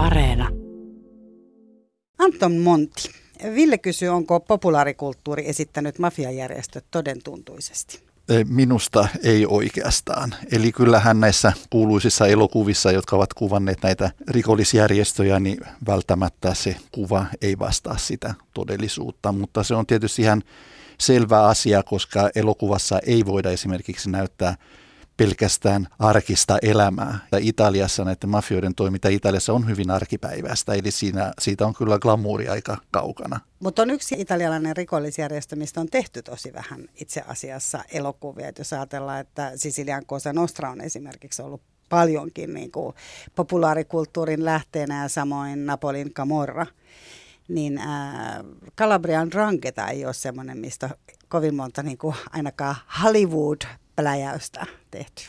Areena. Anton Monti. Ville kysyy, onko populaarikulttuuri esittänyt mafiajärjestöt todentuntuisesti? Minusta ei oikeastaan. Eli kyllähän näissä kuuluisissa elokuvissa, jotka ovat kuvanneet näitä rikollisjärjestöjä, niin välttämättä se kuva ei vastaa sitä todellisuutta. Mutta se on tietysti ihan selvä asia, koska elokuvassa ei voida esimerkiksi näyttää pelkästään arkista elämää. Italiassa näiden mafioiden toiminta Italiassa on hyvin arkipäiväistä, eli siinä, siitä on kyllä glamuuri aika kaukana. Mutta on yksi italialainen rikollisjärjestö, mistä on tehty tosi vähän itse asiassa elokuvia. Et jos ajatellaan, että Sicilian Cosa Nostra on esimerkiksi ollut paljonkin niin kuin populaarikulttuurin lähteenä ja samoin Napolin Camorra, niin äh, Calabrian Ranketa ei ole semmoinen, mistä kovin monta niin kuin ainakaan Hollywood pläjäystä tehty?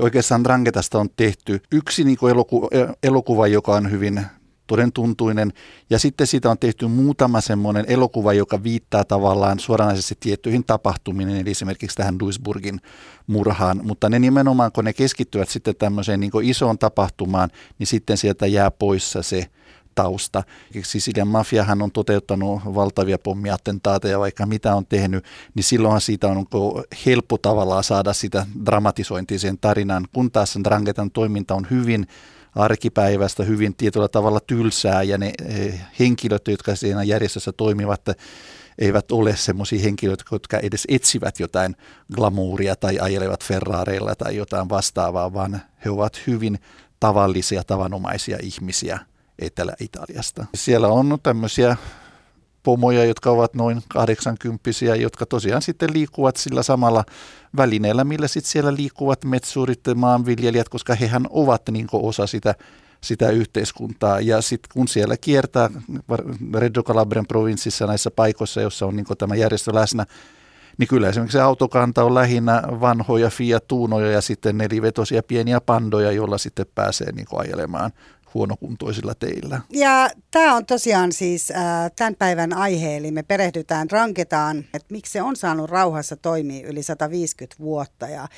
Oikeastaan Drangetasta on tehty yksi niin eloku- elokuva, joka on hyvin todentuntuinen. Ja sitten siitä on tehty muutama semmoinen elokuva, joka viittaa tavallaan suoranaisesti tiettyihin tapahtumiin, eli esimerkiksi tähän Duisburgin murhaan. Mutta ne nimenomaan, kun ne keskittyvät sitten tämmöiseen niin isoon tapahtumaan, niin sitten sieltä jää poissa se tausta. Sisilian mafiahan on toteuttanut valtavia pommiattentaateja, vaikka mitä on tehnyt, niin silloinhan siitä on helppo tavallaan saada sitä dramatisointia siihen tarinaan, kun taas sen Drangetan toiminta on hyvin arkipäivästä, hyvin tietyllä tavalla tylsää ja ne eh, henkilöt, jotka siinä järjestössä toimivat, eivät ole sellaisia henkilöitä, jotka edes etsivät jotain glamouria tai ajelevat Ferrareilla tai jotain vastaavaa, vaan he ovat hyvin tavallisia, tavanomaisia ihmisiä – Etelä-Italiasta. Siellä on tämmöisiä pomoja, jotka ovat noin 80 jotka tosiaan sitten liikkuvat sillä samalla välineellä, millä sitten siellä liikkuvat metsurit, maanviljelijät, koska hehän ovat niin osa sitä, sitä yhteiskuntaa. Ja sitten kun siellä kiertää Reggio Calabrian provinssissa näissä paikoissa, joissa on niin tämä järjestö läsnä, niin kyllä esimerkiksi se autokanta on lähinnä vanhoja Fiat Tuunoja ja sitten nelivetosia pieniä pandoja, joilla sitten pääsee niin ajelemaan huonokuntoisilla teillä. Ja tämä on tosiaan siis äh, tämän päivän aihe, eli me perehdytään, ranketaan, että miksi se on saanut rauhassa toimia yli 150 vuotta ja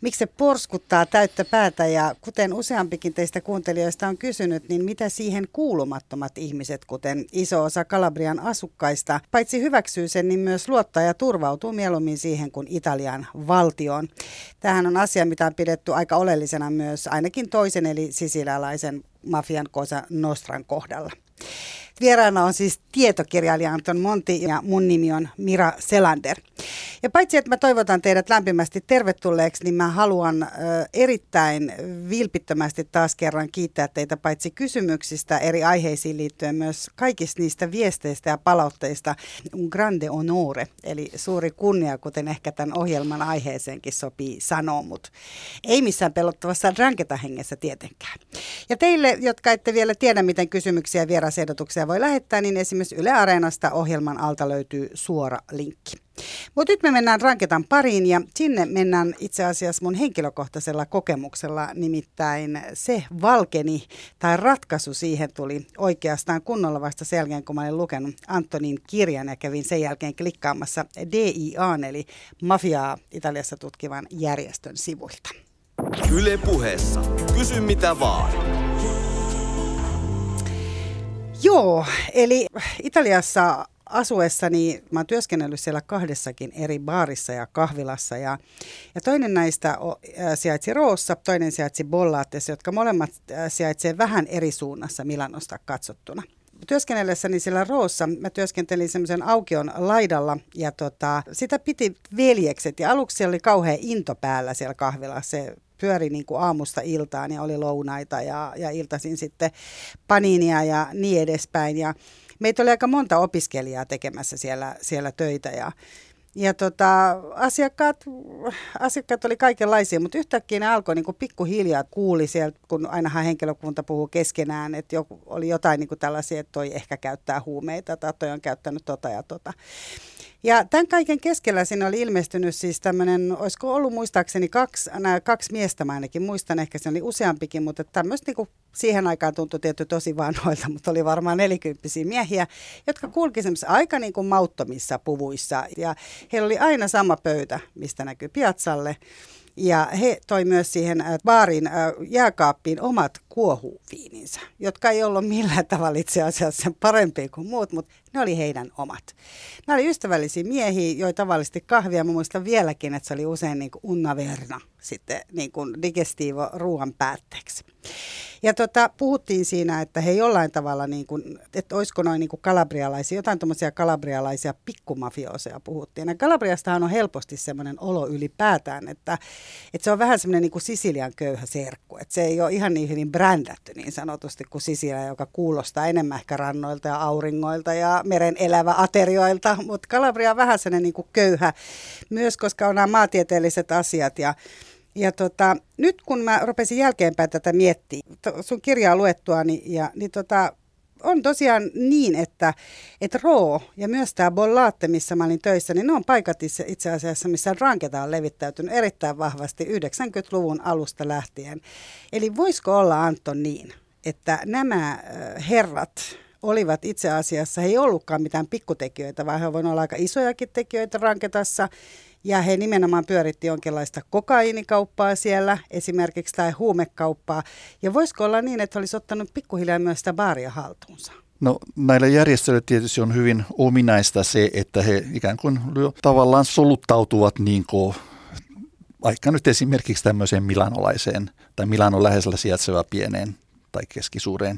miksi se porskuttaa täyttä päätä ja kuten useampikin teistä kuuntelijoista on kysynyt, niin mitä siihen kuulumattomat ihmiset, kuten iso osa Kalabrian asukkaista, paitsi hyväksyy sen, niin myös luottaa ja turvautuu mieluummin siihen kuin Italian valtioon. Tähän on asia, mitä on pidetty aika oleellisena myös ainakin toisen eli sisilialaisen mafian Cosa Nostran kohdalla. Vieraana on siis tietokirjailija Anton Monti ja mun nimi on Mira Selander. Ja paitsi, että mä toivotan teidät lämpimästi tervetulleeksi, niin mä haluan erittäin vilpittömästi taas kerran kiittää teitä paitsi kysymyksistä eri aiheisiin liittyen myös kaikista niistä viesteistä ja palautteista. Un grande onore, eli suuri kunnia, kuten ehkä tämän ohjelman aiheeseenkin sopii sanoa, mutta ei missään pelottavassa ranketa hengessä tietenkään. Ja teille, jotka ette vielä tiedä, miten kysymyksiä ja vierasehdotuksia voi lähettää, niin esimerkiksi Yle Areenasta ohjelman alta löytyy suora linkki. Mutta nyt me mennään Ranketan pariin ja sinne mennään itse asiassa mun henkilökohtaisella kokemuksella, nimittäin se valkeni tai ratkaisu siihen tuli oikeastaan kunnolla vasta sen jälkeen, kun mä olin lukenut Antonin kirjan ja kävin sen jälkeen klikkaamassa DIA, eli mafiaa Italiassa tutkivan järjestön sivuilta. Yle puheessa. Kysy mitä vaan. Joo, eli Italiassa asuessani, mä oon työskennellyt siellä kahdessakin eri baarissa ja kahvilassa ja, ja toinen näistä o, ä, sijaitsi Roossa, toinen sijaitsi Bollaatessa, jotka molemmat ä, sijaitsee vähän eri suunnassa Milanosta katsottuna. Työskennellessäni siellä Roossa, mä työskentelin semmoisen aukion laidalla ja tota, sitä piti veljekset ja aluksi oli kauhean into päällä siellä kahvilassa. Se pyöri niin kuin aamusta iltaan ja oli lounaita ja, ja iltaisin sitten paniinia ja niin edespäin. Ja meitä oli aika monta opiskelijaa tekemässä siellä, siellä töitä ja, ja tota, asiakkaat, asiakkaat oli kaikenlaisia, mutta yhtäkkiä ne alkoi niin kuin pikkuhiljaa kuuli sieltä, kun ainahan henkilökunta puhuu keskenään, että joku, oli jotain niin kuin tällaisia, että toi ehkä käyttää huumeita tai toi on käyttänyt tota ja tota. Ja tämän kaiken keskellä sinne oli ilmestynyt siis tämmöinen, olisiko ollut muistaakseni kaksi, nämä kaksi miestä mä ainakin muistan, ehkä se oli useampikin, mutta tämmöistä niin siihen aikaan tuntui tietty tosi vanhoilta, mutta oli varmaan nelikymppisiä miehiä, jotka kulki semmoisissa aika niin kuin mauttomissa puvuissa ja heillä oli aina sama pöytä, mistä näkyy piazzalle. Ja he toi myös siihen äh, baarin äh, jääkaappiin omat kuohuviininsä, jotka ei ollut millään tavalla itse asiassa sen parempia kuin muut, mutta ne oli heidän omat. Nämä oli ystävällisiä miehiä, joita tavallisesti kahvia. Mä muistan vieläkin, että se oli usein niin kuin unna verna sitten niin kuin digestiivo ruoan päätteeksi. Ja tota, puhuttiin siinä, että he jollain tavalla, niin kuin, että olisiko noin niin kalabrialaisia, jotain tuommoisia kalabrialaisia pikkumafioseja puhuttiin. Ja Kalabriastahan on helposti semmoinen olo ylipäätään, että, että se on vähän semmoinen niin kuin Sisilian köyhä serkku. Että se ei ole ihan niin hyvin brändätty niin sanotusti kuin Sisilia, joka kuulostaa enemmän ehkä rannoilta ja auringoilta ja meren elävä aterioilta. Mutta Kalabria on vähän sellainen niin kuin köyhä myös, koska on nämä maatieteelliset asiat ja ja tota, nyt kun mä rupesin jälkeenpäin tätä miettimään, sun kirjaa luettua, niin, ja, niin tota, on tosiaan niin, että, että Roo ja myös tämä Bollaatte, missä mä olin töissä, niin ne on paikat itse asiassa, missä Ranketa on levittäytynyt erittäin vahvasti 90-luvun alusta lähtien. Eli voisiko olla Anton niin, että nämä herrat olivat itse asiassa, he ei ollutkaan mitään pikkutekijöitä, vaan he voivat olla aika isojakin tekijöitä Ranketassa, ja he nimenomaan pyöritti jonkinlaista kokaiinikauppaa siellä esimerkiksi tai huumekauppaa. Ja voisiko olla niin, että olisi ottanut pikkuhiljaa myös sitä baaria haltuunsa? No näillä järjestöillä tietysti on hyvin ominaista se, että he ikään kuin tavallaan soluttautuvat niin kuin vaikka nyt esimerkiksi tämmöiseen milanolaiseen tai Milanon läheisellä sijaitseva pieneen tai keskisuureen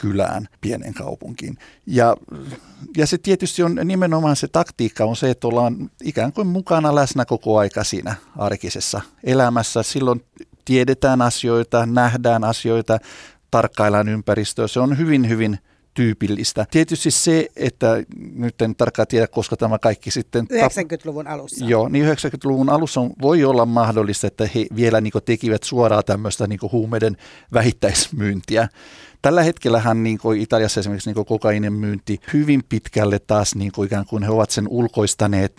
kylään, pienen kaupunkiin. Ja, ja se tietysti on nimenomaan se taktiikka on se, että ollaan ikään kuin mukana läsnä koko aika siinä arkisessa elämässä. Silloin tiedetään asioita, nähdään asioita, tarkkaillaan ympäristöä. Se on hyvin, hyvin tyypillistä. Tietysti se, että nyt en tarkkaan tiedä, koska tämä kaikki sitten... 90-luvun alussa. Joo, niin 90-luvun alussa on, voi olla mahdollista, että he vielä niin tekivät suoraan tämmöistä niin huumeiden vähittäismyyntiä. Tällä hetkellähän niin kuin Italiassa esimerkiksi niin kokainen myynti hyvin pitkälle taas niin kuin ikään kuin he ovat sen ulkoistaneet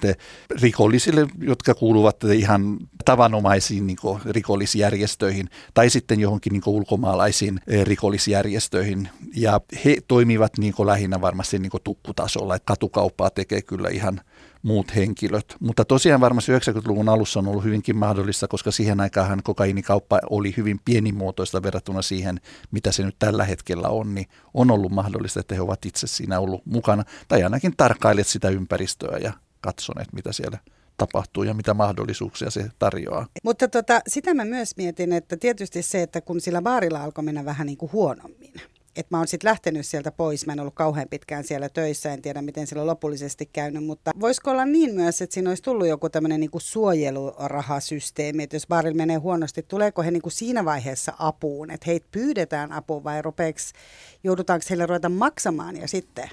rikollisille, jotka kuuluvat ihan tavanomaisiin niin kuin rikollisjärjestöihin tai sitten johonkin niin kuin ulkomaalaisiin eh, rikollisjärjestöihin. Ja he toimivat niin kuin lähinnä varmasti niin kuin tukkutasolla, katukauppaa tekee kyllä ihan muut henkilöt. Mutta tosiaan varmasti 90-luvun alussa on ollut hyvinkin mahdollista, koska siihen aikaan kokainikauppa oli hyvin pienimuotoista verrattuna siihen, mitä se nyt tällä hetkellä on, niin on ollut mahdollista, että he ovat itse siinä ollut mukana tai ainakin tarkkailleet sitä ympäristöä ja katsoneet, mitä siellä tapahtuu ja mitä mahdollisuuksia se tarjoaa. Mutta tota, sitä mä myös mietin, että tietysti se, että kun sillä baarilla alkoi mennä vähän niin kuin huonommin, että mä oon sitten lähtenyt sieltä pois. Mä en ollut kauhean pitkään siellä töissä, en tiedä miten sillä on lopullisesti käynyt, mutta voisiko olla niin myös, että siinä olisi tullut joku tämmöinen niinku suojelurahasysteemi, että jos baarilla menee huonosti, tuleeko he niinku siinä vaiheessa apuun, että heitä pyydetään apuun vai rupeeksi, joudutaanko heille ruveta maksamaan ja sitten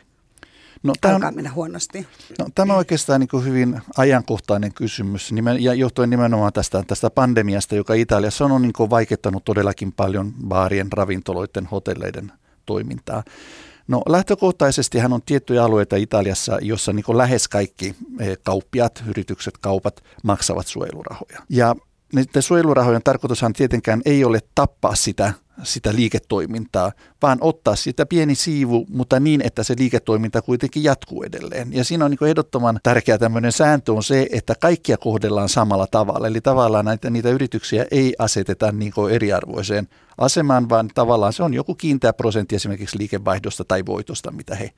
No, tämä alkaa mennä huonosti? No, tämä on oikeastaan niin hyvin ajankohtainen kysymys ja johtuen nimenomaan tästä, tästä pandemiasta, joka Italiassa on niin vaikeuttanut todellakin paljon baarien, ravintoloiden, hotelleiden toimintaa. No lähtökohtaisesti hän on tiettyjä alueita Italiassa, jossa niin lähes kaikki eh, kauppiat, yritykset, kaupat maksavat suojelurahoja. Ja niiden suojelurahojen tarkoitushan tietenkään ei ole tappaa sitä sitä liiketoimintaa, vaan ottaa sitä pieni siivu, mutta niin, että se liiketoiminta kuitenkin jatkuu edelleen. Ja siinä on niin ehdottoman tärkeä tämmöinen sääntö on se, että kaikkia kohdellaan samalla tavalla. Eli tavallaan näitä, niitä yrityksiä ei aseteta niin eriarvoiseen asemaan, vaan tavallaan se on joku kiinteä prosentti esimerkiksi liikevaihdosta tai voitosta, mitä he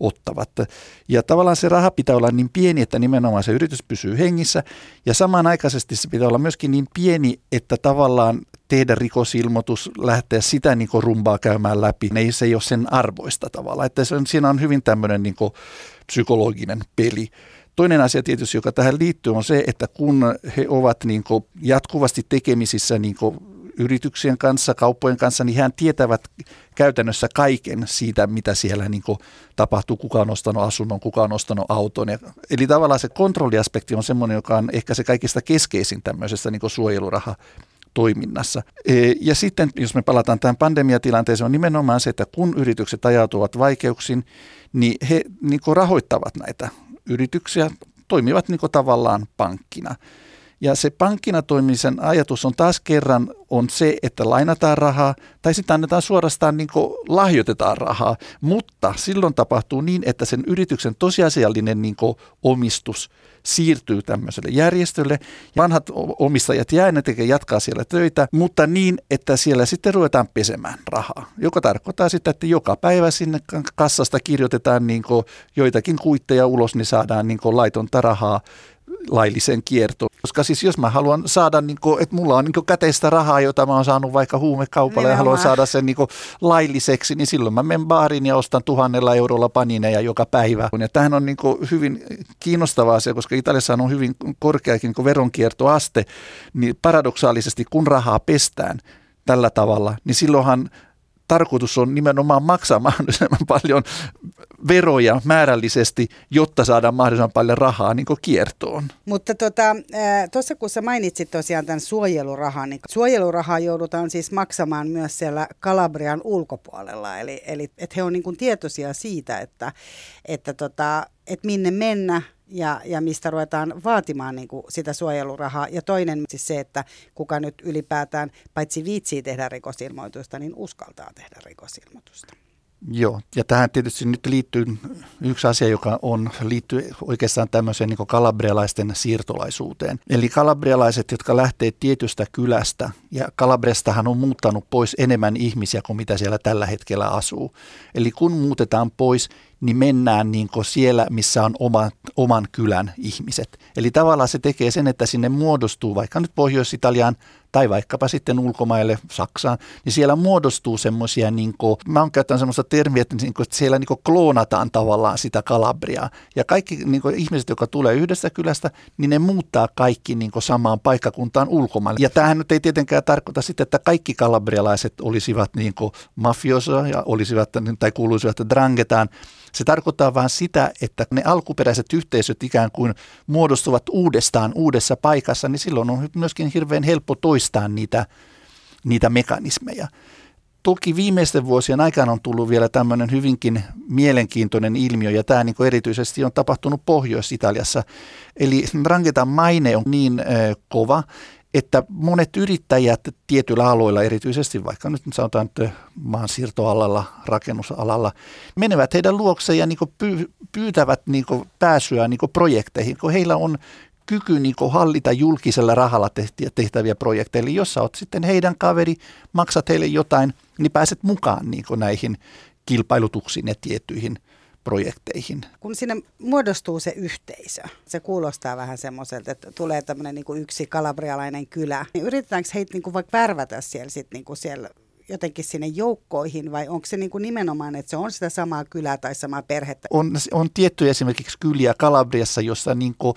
ottavat. Ja tavallaan se raha pitää olla niin pieni, että nimenomaan se yritys pysyy hengissä ja samanaikaisesti se pitää olla myöskin niin pieni, että tavallaan tehdä rikosilmoitus, lähteä sitä niin rumbaa käymään läpi, ne ei, se ei ole sen arvoista tavalla. Että se on, siinä on hyvin tämmöinen niin psykologinen peli. Toinen asia tietysti, joka tähän liittyy, on se, että kun he ovat niin jatkuvasti tekemisissä niin yrityksien kanssa, kauppojen kanssa, niin hän tietävät käytännössä kaiken siitä, mitä siellä niin tapahtuu, kuka on ostanut asunnon, kuka on ostanut auton. Ja, eli tavallaan se kontrolliaspekti on semmoinen, joka on ehkä se kaikista keskeisin tämmöisessä niin suojeluraha toiminnassa. E, ja sitten, jos me palataan tähän pandemiatilanteeseen, on nimenomaan se, että kun yritykset ajautuvat vaikeuksiin, niin he niin rahoittavat näitä yrityksiä, toimivat niin tavallaan pankkina. Ja se pankkina toimimisen ajatus on taas kerran on se, että lainataan rahaa tai sitten annetaan suorastaan niin lahjoitetaan rahaa, mutta silloin tapahtuu niin, että sen yrityksen tosiasiallinen niin omistus siirtyy tämmöiselle järjestölle. Vanhat omistajat jää, ne tekee jatkaa siellä töitä, mutta niin, että siellä sitten ruvetaan pesemään rahaa, joka tarkoittaa sitä, että joka päivä sinne kassasta kirjoitetaan niin joitakin kuitteja ulos, niin saadaan niin laitonta rahaa lailliseen kiertoon. Koska siis jos mä haluan saada, niin kuin, että mulla on niin käteistä rahaa, jota mä oon saanut vaikka huumekaupalle ja haluan saada sen niin kuin lailliseksi, niin silloin mä menen baariin ja ostan tuhannella eurolla panineja joka päivä. Ja tämähän on niin kuin hyvin kiinnostava asia, koska Italiassa on hyvin korkeakin niin veronkiertoaste, niin paradoksaalisesti kun rahaa pestään, tällä tavalla, niin silloinhan tarkoitus on nimenomaan maksaa mahdollisimman paljon veroja määrällisesti, jotta saadaan mahdollisimman paljon rahaa niin kiertoon. Mutta tuossa tota, kun sä mainitsit tosiaan tämän suojelurahan, niin suojelurahaa joudutaan siis maksamaan myös siellä Kalabrian ulkopuolella. Eli, eli että he on niin tietoisia siitä, että, että, tota, että minne mennä, ja, ja mistä ruvetaan vaatimaan niin kuin sitä suojelurahaa. Ja toinen siis se, että kuka nyt ylipäätään paitsi viitsii tehdä rikosilmoitusta, niin uskaltaa tehdä rikosilmoitusta. Joo, ja tähän tietysti nyt liittyy yksi asia, joka on, liittyy oikeastaan tämmöiseen niin kalabrialaisten siirtolaisuuteen. Eli kalabrialaiset, jotka lähtee tietystä kylästä, ja Kalabrestahan on muuttanut pois enemmän ihmisiä kuin mitä siellä tällä hetkellä asuu. Eli kun muutetaan pois, niin mennään niin siellä, missä on oma, oman kylän ihmiset. Eli tavallaan se tekee sen, että sinne muodostuu vaikka nyt Pohjois-Italiaan tai vaikkapa sitten ulkomaille Saksaan, niin siellä muodostuu semmoisia, niin mä oon käyttänyt semmoista termiä, että, niin kuin, että siellä niin kloonataan tavallaan sitä Kalabriaa. Ja kaikki niin kuin, ihmiset, jotka tulee yhdestä kylästä, niin ne muuttaa kaikki niin kuin, samaan paikkakuntaan ulkomaille. Ja tämähän nyt ei tietenkään tarkoita sitä, että kaikki kalabrialaiset olisivat niin mafiosoja ja olisivat tai kuuluisivat drangetaan, se tarkoittaa vain sitä, että ne alkuperäiset yhteisöt ikään kuin muodostuvat uudestaan uudessa paikassa, niin silloin on myöskin hirveän helppo toistaa niitä, niitä mekanismeja. Toki viimeisten vuosien aikana on tullut vielä tämmöinen hyvinkin mielenkiintoinen ilmiö, ja tämä niin erityisesti on tapahtunut Pohjois-Italiassa. Eli Rangetan maine on niin kova, että monet yrittäjät tietyillä aloilla, erityisesti vaikka nyt sanotaan että maansiirtoalalla, rakennusalalla, menevät heidän luokseen ja niin pyytävät niin pääsyä niin projekteihin, kun heillä on kyky niin hallita julkisella rahalla tehtäviä projekteja. Eli jos sä oot sitten heidän kaveri, maksat heille jotain, niin pääset mukaan niin näihin kilpailutuksiin ja tiettyihin projekteihin. Kun sinne muodostuu se yhteisö, se kuulostaa vähän semmoiselta, että tulee tämmöinen niin kuin yksi kalabrialainen kylä, niin yritetäänkö heitä niin kuin vaikka värvätä siellä, sit niin kuin siellä jotenkin sinne joukkoihin vai onko se niin kuin nimenomaan, että se on sitä samaa kylää tai samaa perhettä? On, on tiettyjä esimerkiksi kyliä Kalabriassa, jossa niin kuin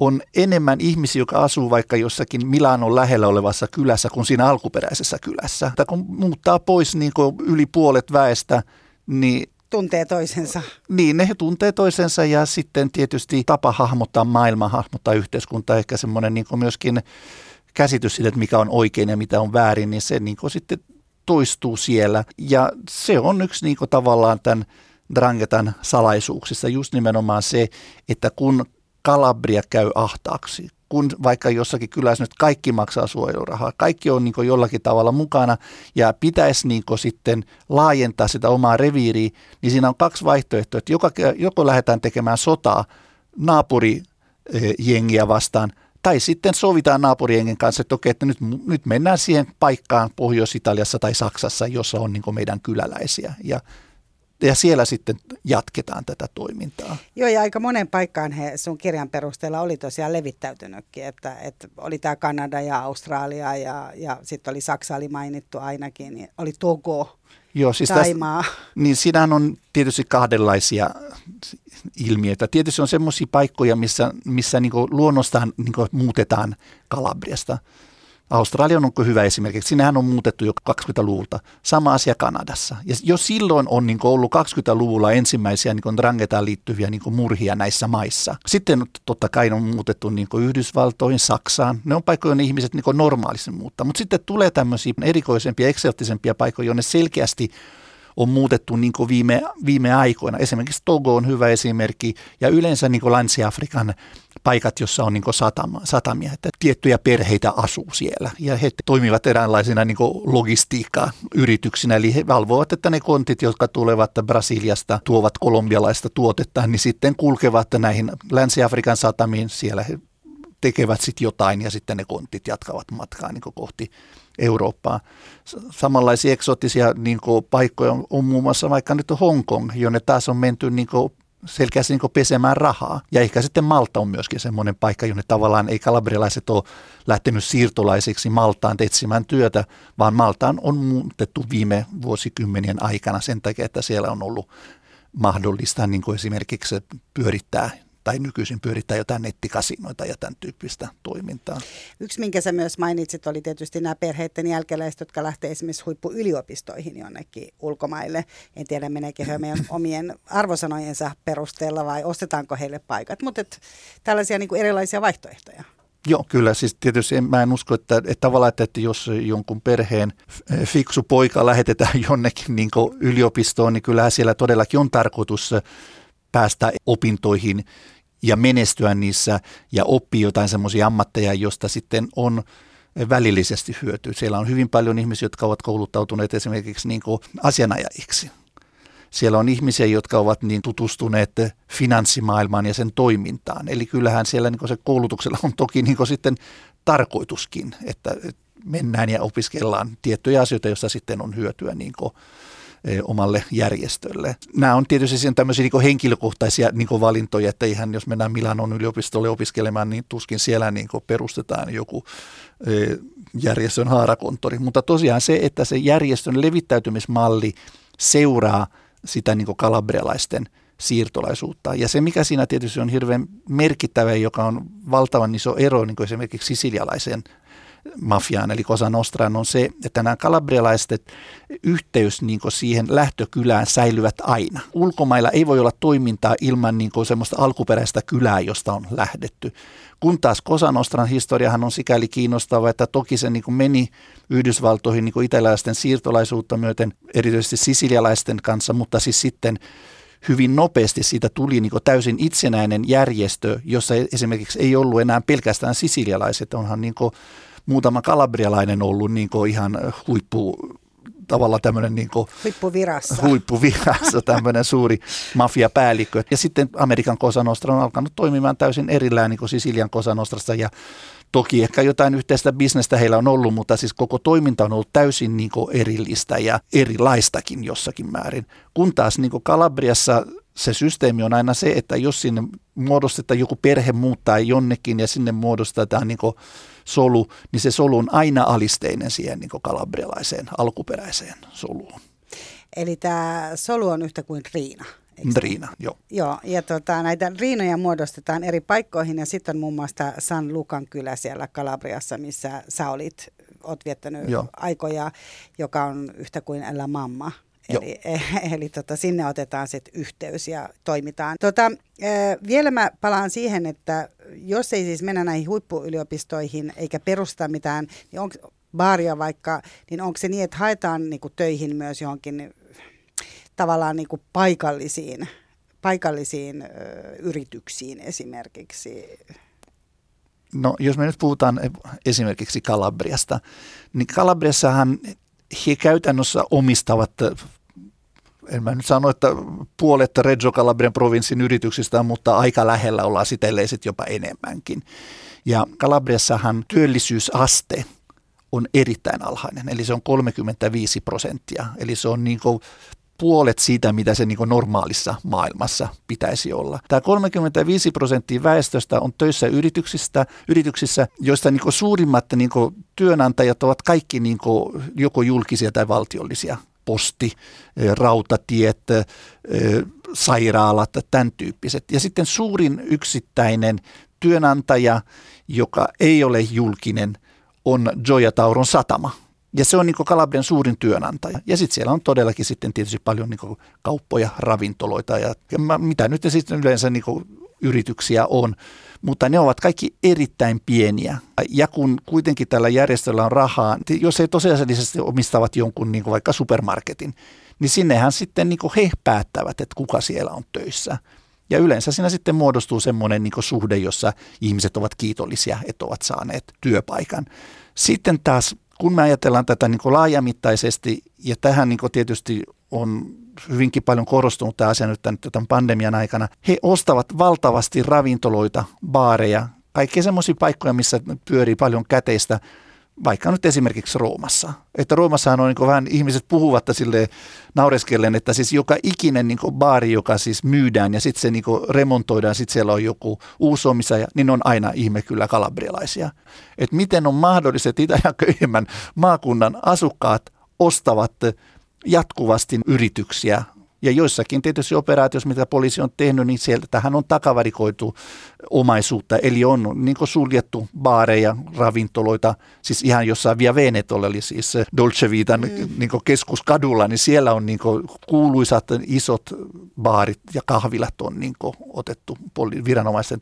on enemmän ihmisiä, jotka asuu vaikka jossakin Milanon lähellä olevassa kylässä kuin siinä alkuperäisessä kylässä. Tai kun muuttaa pois niin kuin yli puolet väestä, niin tuntee toisensa. Niin, ne tuntee toisensa ja sitten tietysti tapa hahmottaa maailmaa, hahmottaa yhteiskuntaa, ehkä semmoinen niin myöskin käsitys siitä, että mikä on oikein ja mitä on väärin, niin se niin sitten toistuu siellä. Ja se on yksi niin tavallaan tämän Drangetan salaisuuksissa just nimenomaan se, että kun Kalabria käy ahtaaksi, kun vaikka jossakin kylässä nyt kaikki maksaa suojelurahaa, kaikki on niin jollakin tavalla mukana ja pitäisi niin sitten laajentaa sitä omaa reviiriä, niin siinä on kaksi vaihtoehtoa, että joko, joko lähdetään tekemään sotaa naapurijengiä vastaan, tai sitten sovitaan naapurijengen kanssa, että okei, että nyt, nyt mennään siihen paikkaan Pohjois-Italiassa tai Saksassa, jossa on niin meidän kyläläisiä. Ja ja siellä sitten jatketaan tätä toimintaa. Joo, ja aika monen paikkaan he sun kirjan perusteella oli tosiaan levittäytynytkin, että, että oli tämä Kanada ja Australia ja, ja sitten oli Saksa oli mainittu ainakin, niin oli Togo, Joo, siis Taimaa. Tästä, niin siinähän on tietysti kahdenlaisia ilmiöitä. Tietysti on semmoisia paikkoja, missä, missä niin luonnostaan niin muutetaan Kalabriasta – Australia on hyvä esimerkki. Sinähän on muutettu jo 20-luvulta. Sama asia Kanadassa. Ja jo silloin on niin ollut 20-luvulla ensimmäisiä niin drangetaan liittyviä niin murhia näissä maissa. Sitten totta kai on muutettu niin Yhdysvaltoihin, Saksaan. Ne on paikkoja, jonne ihmiset niin normaalisti muuttaa. Mutta sitten tulee tämmöisiä erikoisempia, eksoottisempia paikkoja, jonne selkeästi on muutettu niin viime, viime aikoina. Esimerkiksi Togo on hyvä esimerkki ja yleensä niin Länsi-Afrikan paikat, jossa on niin satama, satamia, että tiettyjä perheitä asuu siellä ja he toimivat eräänlaisina niin logistiikka-yrityksinä, eli he valvovat, että ne kontit, jotka tulevat Brasiliasta, tuovat kolumbialaista tuotetta, niin sitten kulkevat näihin Länsi-Afrikan satamiin, siellä he tekevät sitten jotain ja sitten ne kontit jatkavat matkaa niin kohti Eurooppaa. Samanlaisia eksoottisia niin paikkoja on, on muun muassa vaikka nyt Hongkong, jonne taas on menty niin selkeästi niin pesemään rahaa. Ja ehkä sitten Malta on myöskin semmoinen paikka, jonne tavallaan ei kalabrialaiset ole lähtenyt siirtolaisiksi Maltaan etsimään työtä, vaan Maltaan on muutettu viime vuosikymmenien aikana sen takia, että siellä on ollut mahdollista niin kuin esimerkiksi pyörittää tai nykyisin pyörittää jotain nettikasinoita ja tämän tyyppistä toimintaa. Yksi, minkä sä myös mainitsit, oli tietysti nämä perheiden jälkeläiset, jotka lähtee esimerkiksi huippuyliopistoihin jonnekin ulkomaille. En tiedä, meneekö he meidän omien arvosanojensa perusteella vai ostetaanko heille paikat, mutta tällaisia niin kuin erilaisia vaihtoehtoja. Joo, kyllä. Siis tietysti mä en usko, että, että tavallaan, että, että jos jonkun perheen fiksu poika lähetetään jonnekin niin yliopistoon, niin kyllähän siellä todellakin on tarkoitus päästä opintoihin ja menestyä niissä ja oppia jotain semmoisia ammatteja, joista sitten on välillisesti hyötyä. Siellä on hyvin paljon ihmisiä, jotka ovat kouluttautuneet esimerkiksi niin kuin asianajajiksi. Siellä on ihmisiä, jotka ovat niin tutustuneet finanssimaailmaan ja sen toimintaan. Eli kyllähän siellä niin se koulutuksella on toki niin sitten tarkoituskin, että mennään ja opiskellaan tiettyjä asioita, joista sitten on hyötyä niin omalle järjestölle. Nämä on tietysti sen tämmöisiä niin henkilökohtaisia niin valintoja, että ihan jos mennään Milanon yliopistolle opiskelemaan, niin tuskin siellä niin perustetaan joku järjestön haarakonttori. Mutta tosiaan se, että se järjestön levittäytymismalli seuraa sitä niin kalabrialaisten siirtolaisuutta. Ja se, mikä siinä tietysti on hirveän merkittävä, joka on valtavan iso ero niin esimerkiksi sisilialaiseen mafiaan, eli Cosa Nostraan, on se, että nämä kalabrialaiset yhteys niin siihen lähtökylään säilyvät aina. Ulkomailla ei voi olla toimintaa ilman niin semmoista alkuperäistä kylää, josta on lähdetty. Kun taas Cosa Nostran historiahan on sikäli kiinnostava, että toki se niin meni Yhdysvaltoihin niin italialaisten siirtolaisuutta myöten, erityisesti sisilialaisten kanssa, mutta siis sitten hyvin nopeasti siitä tuli niin täysin itsenäinen järjestö, jossa esimerkiksi ei ollut enää pelkästään sisilialaiset, onhan niin muutama kalabrialainen ollut niin ihan huippu tavalla tämmöinen niin kuin huippuvirassa. huippuvirassa tämmöinen suuri mafiapäällikkö. Ja sitten Amerikan Kosanostra on alkanut toimimaan täysin erillään niin kuin Sisilian Kosanostrasta ja Toki ehkä jotain yhteistä bisnestä heillä on ollut, mutta siis koko toiminta on ollut täysin niin erillistä ja erilaistakin jossakin määrin. Kun taas niin Kalabriassa se systeemi on aina se, että jos sinne muodostetaan joku perhe muuttaa jonnekin ja sinne muodostetaan niin solu, niin se solu on aina alisteinen siihen niin kalabrialaiseen alkuperäiseen soluun. Eli tämä solu on yhtä kuin riina. Riina, joo. Joo, ja tota, näitä riinoja muodostetaan eri paikkoihin ja sitten on muun muassa San Lucan kylä siellä Kalabriassa, missä sä olit, oot viettänyt joo. aikoja, joka on yhtä kuin La Mamma. Eli, eli tota, sinne otetaan sitten yhteys ja toimitaan. Tota, vielä mä palaan siihen, että jos ei siis mennä näihin huippuyliopistoihin eikä perusta mitään, niin onko baaria vaikka, niin onko se niin, että haetaan niinku töihin myös johonkin tavallaan niinku paikallisiin, paikallisiin ö, yrityksiin esimerkiksi? No jos me nyt puhutaan esimerkiksi Kalabriasta, niin Kalabriassahan he käytännössä omistavat en mä nyt sano, että puolet Reggio Calabrian provinssin yrityksistä, mutta aika lähellä ollaan sitä, sitten jopa enemmänkin. Ja Kalabriassahan työllisyysaste on erittäin alhainen, eli se on 35 prosenttia. Eli se on niin kuin puolet siitä, mitä se niin normaalissa maailmassa pitäisi olla. Tämä 35 prosenttia väestöstä on töissä yrityksistä, yrityksissä, joista niin suurimmat niin työnantajat ovat kaikki niin joko julkisia tai valtiollisia posti, rautatiet, sairaalat, tämän tyyppiset. Ja sitten suurin yksittäinen työnantaja, joka ei ole julkinen, on Gioia Tauron satama. Ja se on niin Kalabrian suurin työnantaja. Ja sitten siellä on todellakin sitten tietysti paljon niin kauppoja, ravintoloita ja, ja mitä nyt sitten yleensä niin yrityksiä on. Mutta ne ovat kaikki erittäin pieniä. Ja kun kuitenkin tällä järjestöllä on rahaa, jos he tosiasiallisesti omistavat jonkun niin vaikka supermarketin, niin sinnehän sitten niin he päättävät, että kuka siellä on töissä. Ja yleensä siinä sitten muodostuu semmoinen niin suhde, jossa ihmiset ovat kiitollisia, että ovat saaneet työpaikan. Sitten taas, kun me ajatellaan tätä niin laajamittaisesti, ja tähän niin tietysti on hyvinkin paljon korostunut tämä asia nyt tämän, tämän pandemian aikana, he ostavat valtavasti ravintoloita, baareja, kaikkia semmoisia paikkoja, missä pyörii paljon käteistä vaikka nyt esimerkiksi Roomassa. Että Roomassahan on niin vähän, ihmiset puhuvat sille naureskellen, että siis joka ikinen niin baari, joka siis myydään ja sitten se niin remontoidaan, sitten siellä on joku omistaja, niin on aina ihme kyllä kalabrialaisia. Että miten on mahdollista, että itä- ja köyhemmän maakunnan asukkaat ostavat jatkuvasti yrityksiä ja joissakin tietysti operaatioissa, mitä poliisi on tehnyt, niin sieltä tähän on takavarikoitu omaisuutta. Eli on niin suljettu baareja, ravintoloita, siis ihan jossain Via Venetolla, eli siis Dolce Vitan mm. niin keskuskadulla, niin siellä on niin kuuluisat isot baarit ja kahvilat on niin otettu viranomaisten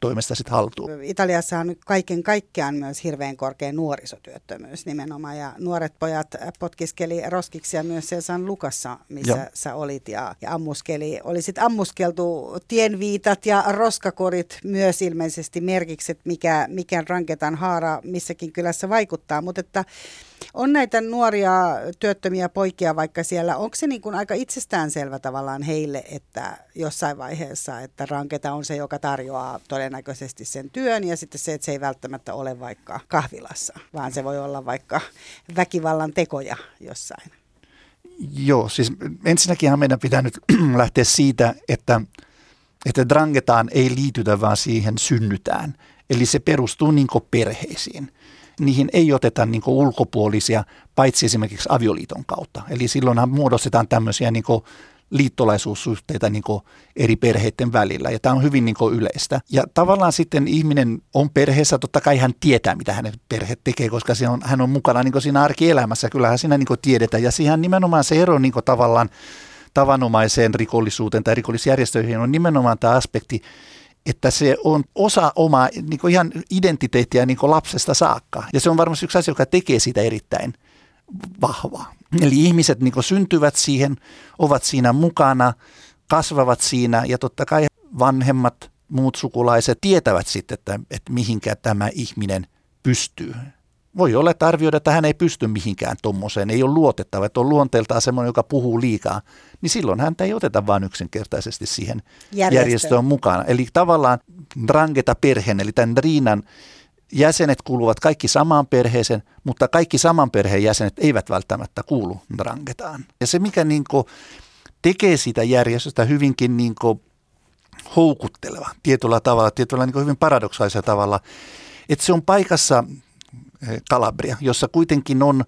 toimesta sitten haltuun. Italiassa on kaiken kaikkiaan myös hirveän korkea nuorisotyöttömyys nimenomaan, ja nuoret pojat potkiskeli roskiksia myös siellä San Lukassa, missä Joo. sä olit ja, ja ammuskeli. Olisit ammuskeltu tienviitat ja roskakorit myös ilmeisesti merkiksi, että mikä, mikä ranketan haara missäkin kylässä vaikuttaa. Mutta että on näitä nuoria työttömiä poikia vaikka siellä, onko se niin kuin aika itsestäänselvä tavallaan heille, että jossain vaiheessa, että ranketa on se, joka tarjoaa todennäköisesti sen työn ja sitten se, että se ei välttämättä ole vaikka kahvilassa, vaan se voi olla vaikka väkivallan tekoja jossain. Joo, siis ensinnäkin meidän pitää nyt lähteä siitä, että, että drangetaan ei liitytä vaan siihen synnytään. Eli se perustuu niin perheisiin. Niihin ei oteta niin ulkopuolisia, paitsi esimerkiksi avioliiton kautta. Eli silloinhan muodostetaan tämmöisiä niin liittolaisuussuhteita niin eri perheiden välillä. Ja tämä on hyvin niin yleistä. Ja tavallaan sitten ihminen on perheessä, totta kai hän tietää, mitä hänen perhe tekee, koska se on, hän on mukana niin siinä arkielämässä. Kyllähän siinä niin tiedetään. Ja siihen nimenomaan se ero niin tavallaan tavanomaiseen rikollisuuteen tai rikollisjärjestöihin on nimenomaan tämä aspekti, että se on osa omaa niin ihan identiteettiä niin lapsesta saakka. Ja se on varmasti yksi asia, joka tekee sitä erittäin vahvaa. Eli ihmiset niin syntyvät siihen, ovat siinä mukana, kasvavat siinä ja totta kai vanhemmat, muut sukulaiset tietävät sitten, että, että mihinkä tämä ihminen pystyy. Voi olla, että arvioida, että hän ei pysty mihinkään tuommoiseen, ei ole luotettava, että on luonteeltaan semmoinen, joka puhuu liikaa, niin silloin häntä ei oteta vain yksinkertaisesti siihen Järjestö. järjestöön mukana. Eli tavallaan rangeta perheen, eli tämän Riinan jäsenet kuuluvat kaikki samaan perheeseen, mutta kaikki saman perheen jäsenet eivät välttämättä kuulu Drangetaan. Ja se, mikä niin kuin tekee sitä järjestöstä hyvinkin niin kuin houkutteleva tietyllä tavalla, tietyllä niin kuin hyvin paradoksaalisella tavalla, että se on paikassa Kalabria, eh, jossa kuitenkin on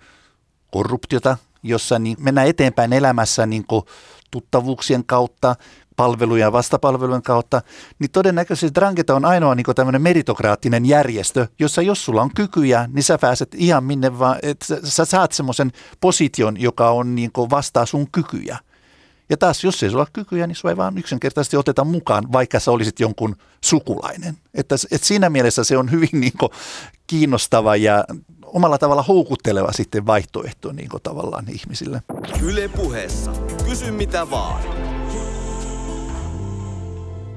korruptiota, jossa niin mennään eteenpäin elämässä niin kuin tuttavuuksien kautta, palveluja ja vastapalvelujen kautta, niin todennäköisesti Drangeta on ainoa niin tämmöinen meritokraattinen järjestö, jossa jos sulla on kykyjä, niin sä pääset ihan minne vaan, että sä saat semmoisen position, joka on niin vastaa sun kykyjä. Ja taas, jos ei sulla ole kykyjä, niin sua ei vaan yksinkertaisesti oteta mukaan, vaikka sä olisit jonkun sukulainen. Että, että siinä mielessä se on hyvin niin kiinnostava ja omalla tavalla houkutteleva sitten vaihtoehto niin tavallaan ihmisille. Yle puheessa. Kysy mitä vaan.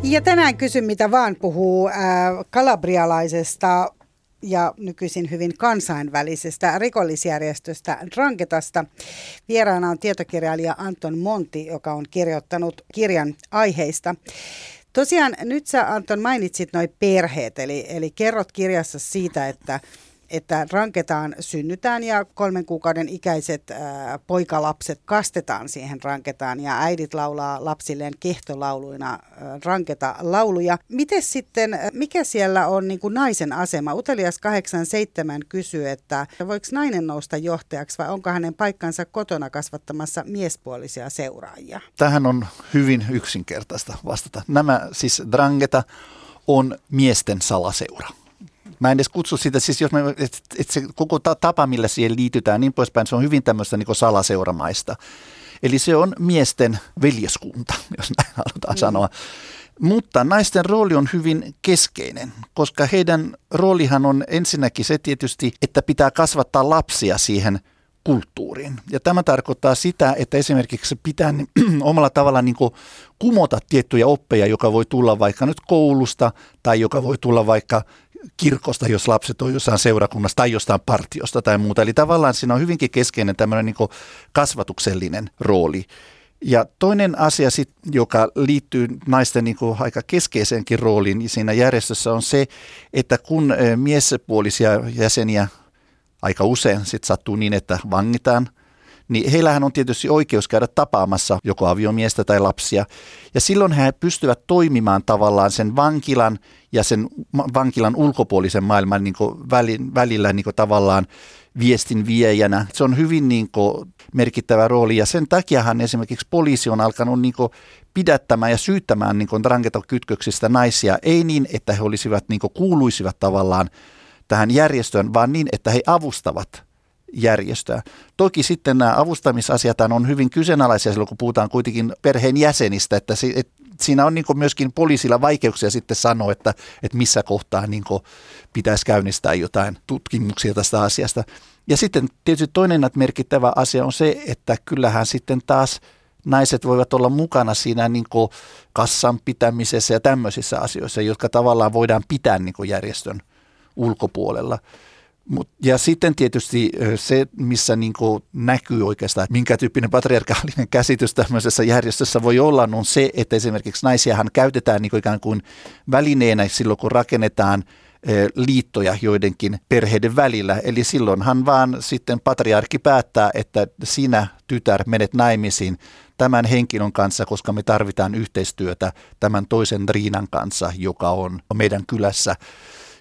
Ja tänään kysyn, mitä vaan puhuu äh, kalabrialaisesta ja nykyisin hyvin kansainvälisestä rikollisjärjestöstä Ranketasta. Vieraana on tietokirjailija Anton Monti, joka on kirjoittanut kirjan aiheista. Tosiaan nyt sä Anton mainitsit noin perheet, eli, eli kerrot kirjassa siitä, että että ranketaan synnytään ja kolmen kuukauden ikäiset ää, poikalapset kastetaan siihen ranketaan ja äidit laulaa lapsilleen kehtolauluina ää, ranketa lauluja. Miten sitten, mikä siellä on niin kuin naisen asema? Utelias 87 kysyy, että voiko nainen nousta johtajaksi vai onko hänen paikkansa kotona kasvattamassa miespuolisia seuraajia? Tähän on hyvin yksinkertaista vastata. Nämä siis drangeta on miesten salaseura. Mä en edes kutsu sitä, siis jos me, et, et se koko tapa, millä siihen liitytään niin poispäin, se on hyvin tämmöistä niin salaseuramaista. Eli se on miesten veljeskunta, jos näin halutaan mm. sanoa. Mutta naisten rooli on hyvin keskeinen, koska heidän roolihan on ensinnäkin se tietysti, että pitää kasvattaa lapsia siihen kulttuuriin. Ja tämä tarkoittaa sitä, että esimerkiksi pitää omalla tavalla niin kumota tiettyjä oppeja, joka voi tulla vaikka nyt koulusta tai joka voi tulla vaikka kirkosta, jos lapset on jossain seurakunnassa tai jostain partiosta tai muuta. Eli tavallaan siinä on hyvinkin keskeinen tämmöinen niin kasvatuksellinen rooli. Ja toinen asia, sit, joka liittyy naisten niin aika keskeiseenkin rooliin siinä järjestössä on se, että kun eh, miespuolisia jäseniä aika usein sit sattuu niin, että vangitaan – niin heillähän on tietysti oikeus käydä tapaamassa joko aviomiestä tai lapsia. Ja silloin he pystyvät toimimaan tavallaan sen vankilan ja sen vankilan ulkopuolisen maailman niin välillä niin tavallaan viestin viejänä. Se on hyvin niin kuin, merkittävä rooli ja sen takiahan esimerkiksi poliisi on alkanut niin kuin, pidättämään ja syyttämään niin kytköksistä naisia. Ei niin, että he olisivat niin kuin, kuuluisivat tavallaan tähän järjestöön, vaan niin, että he avustavat järjestöä. Toki sitten nämä avustamisasiat on hyvin kyseenalaisia silloin, kun puhutaan kuitenkin perheen jäsenistä, että, si, että siinä on niin myöskin poliisilla vaikeuksia sitten sanoa, että, että missä kohtaa niin pitäisi käynnistää jotain tutkimuksia tästä asiasta. Ja sitten tietysti toinen merkittävä asia on se, että kyllähän sitten taas naiset voivat olla mukana siinä niin kassan pitämisessä ja tämmöisissä asioissa, jotka tavallaan voidaan pitää niin järjestön ulkopuolella. Mut, ja sitten tietysti se, missä niin näkyy oikeastaan, että minkä tyyppinen patriarkaalinen käsitys tämmöisessä järjestössä voi olla, on se, että esimerkiksi naisiahan käytetään niin ikään kuin välineenä silloin, kun rakennetaan liittoja joidenkin perheiden välillä. Eli silloinhan vaan sitten patriarkki päättää, että sinä tytär menet naimisiin tämän henkilön kanssa, koska me tarvitaan yhteistyötä tämän toisen Riinan kanssa, joka on meidän kylässä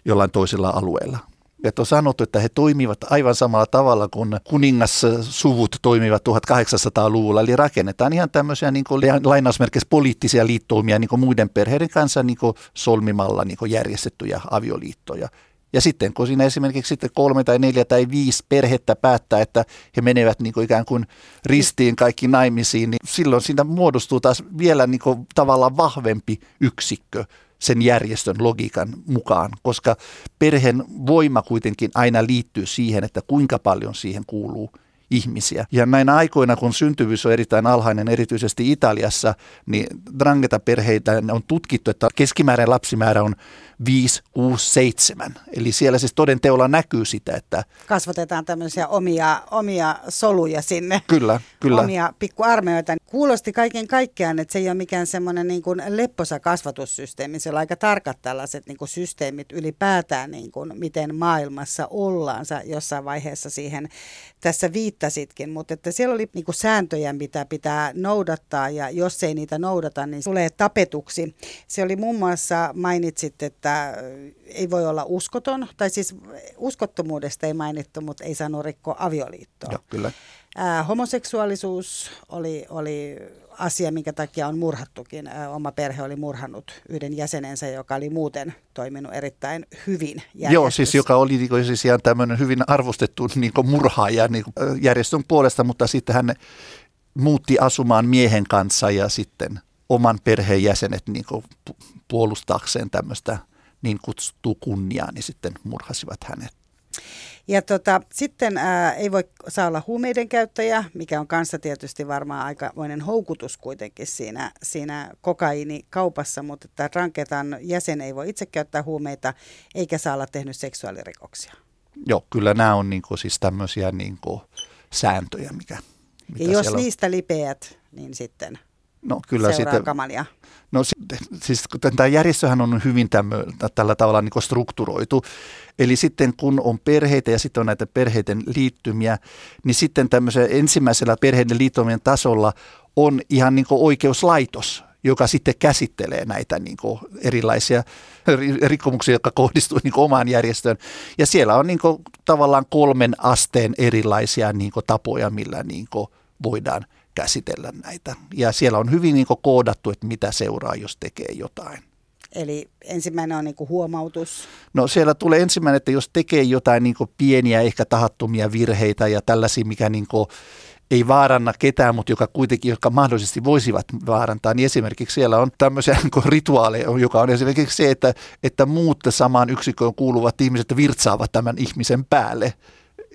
jollain toisella alueella että on sanottu, että he toimivat aivan samalla tavalla kuin kuningassuvut toimivat 1800-luvulla. Eli rakennetaan ihan tämmöisiä niin lainausmerkeissä poliittisia liittoumia niin muiden perheiden kanssa niin solmimalla niin järjestettyjä avioliittoja. Ja sitten kun siinä esimerkiksi sitten kolme tai neljä tai viisi perhettä päättää, että he menevät niin kuin ikään kuin ristiin kaikki naimisiin, niin silloin siinä muodostuu taas vielä niin kuin tavallaan vahvempi yksikkö sen järjestön logiikan mukaan, koska perheen voima kuitenkin aina liittyy siihen, että kuinka paljon siihen kuuluu ihmisiä. Ja näinä aikoina, kun syntyvyys on erittäin alhainen, erityisesti Italiassa, niin drangeta-perheitä on tutkittu, että keskimääräinen lapsimäärä on 5, 6, 7. Eli siellä siis toden teolla näkyy sitä, että... Kasvatetaan tämmöisiä omia, omia soluja sinne. Kyllä, kyllä. Omia pikkuarmeoita. Kuulosti kaiken kaikkiaan, että se ei ole mikään semmoinen niin kuin lepposa kasvatussysteemi. Se on aika tarkat tällaiset niin kuin systeemit ylipäätään, niin kuin miten maailmassa ollaan. Sä jossain vaiheessa siihen tässä viittasitkin, mutta että siellä oli niin kuin sääntöjä, mitä pitää noudattaa ja jos ei niitä noudata, niin tulee tapetuksi. Se oli muun muassa, mainitsit, että ei voi olla uskoton, tai siis uskottomuudesta ei mainittu, mutta ei saanut rikkoa avioliittoa. Joo, kyllä. Homoseksuaalisuus oli, oli asia, minkä takia on murhattukin. Oma perhe oli murhannut yhden jäsenensä, joka oli muuten toiminut erittäin hyvin Joo, siis joka oli niin siis ihan tämmöinen hyvin arvostettu niin murhaaja niin järjestön puolesta, mutta sitten hän muutti asumaan miehen kanssa ja sitten oman perheen jäsenet niin puolustaakseen tämmöistä niin kutsuttua kunniaa, niin sitten murhasivat hänet. Ja tota, sitten ää, ei voi saa olla huumeiden käyttäjä, mikä on kanssa tietysti varmaan aikamoinen houkutus kuitenkin siinä, siinä kokaiinikaupassa, mutta että ranketan jäsen ei voi itse käyttää huumeita eikä saa olla tehnyt seksuaalirikoksia. Joo, kyllä nämä on niin kuin, siis tämmöisiä niin kuin, sääntöjä, mikä, mitä Ja jos on. niistä lipeät, niin sitten no, kyllä seuraa sitten, kamalia. No siis tämä järjestöhän on hyvin tämmö, tällä tavalla niin strukturoitu. Eli sitten kun on perheitä ja sitten on näitä perheiden liittymiä, niin sitten tämmöisellä ensimmäisellä perheiden liittymien tasolla on ihan niin oikeuslaitos, joka sitten käsittelee näitä niin erilaisia rikkomuksia, jotka kohdistuu niin omaan järjestöön. Ja siellä on niin tavallaan kolmen asteen erilaisia niin tapoja, millä niin voidaan käsitellä näitä. Ja siellä on hyvin niin koodattu, että mitä seuraa, jos tekee jotain. Eli ensimmäinen on niin huomautus. No siellä tulee ensimmäinen, että jos tekee jotain niin pieniä, ehkä tahattomia virheitä ja tällaisia, mikä niin ei vaaranna ketään, mutta joka kuitenkin, jotka mahdollisesti voisivat vaarantaa, niin esimerkiksi siellä on tämmöisiä niin rituaaleja, joka on esimerkiksi se, että, että muut samaan yksikköön kuuluvat ihmiset virtsaavat tämän ihmisen päälle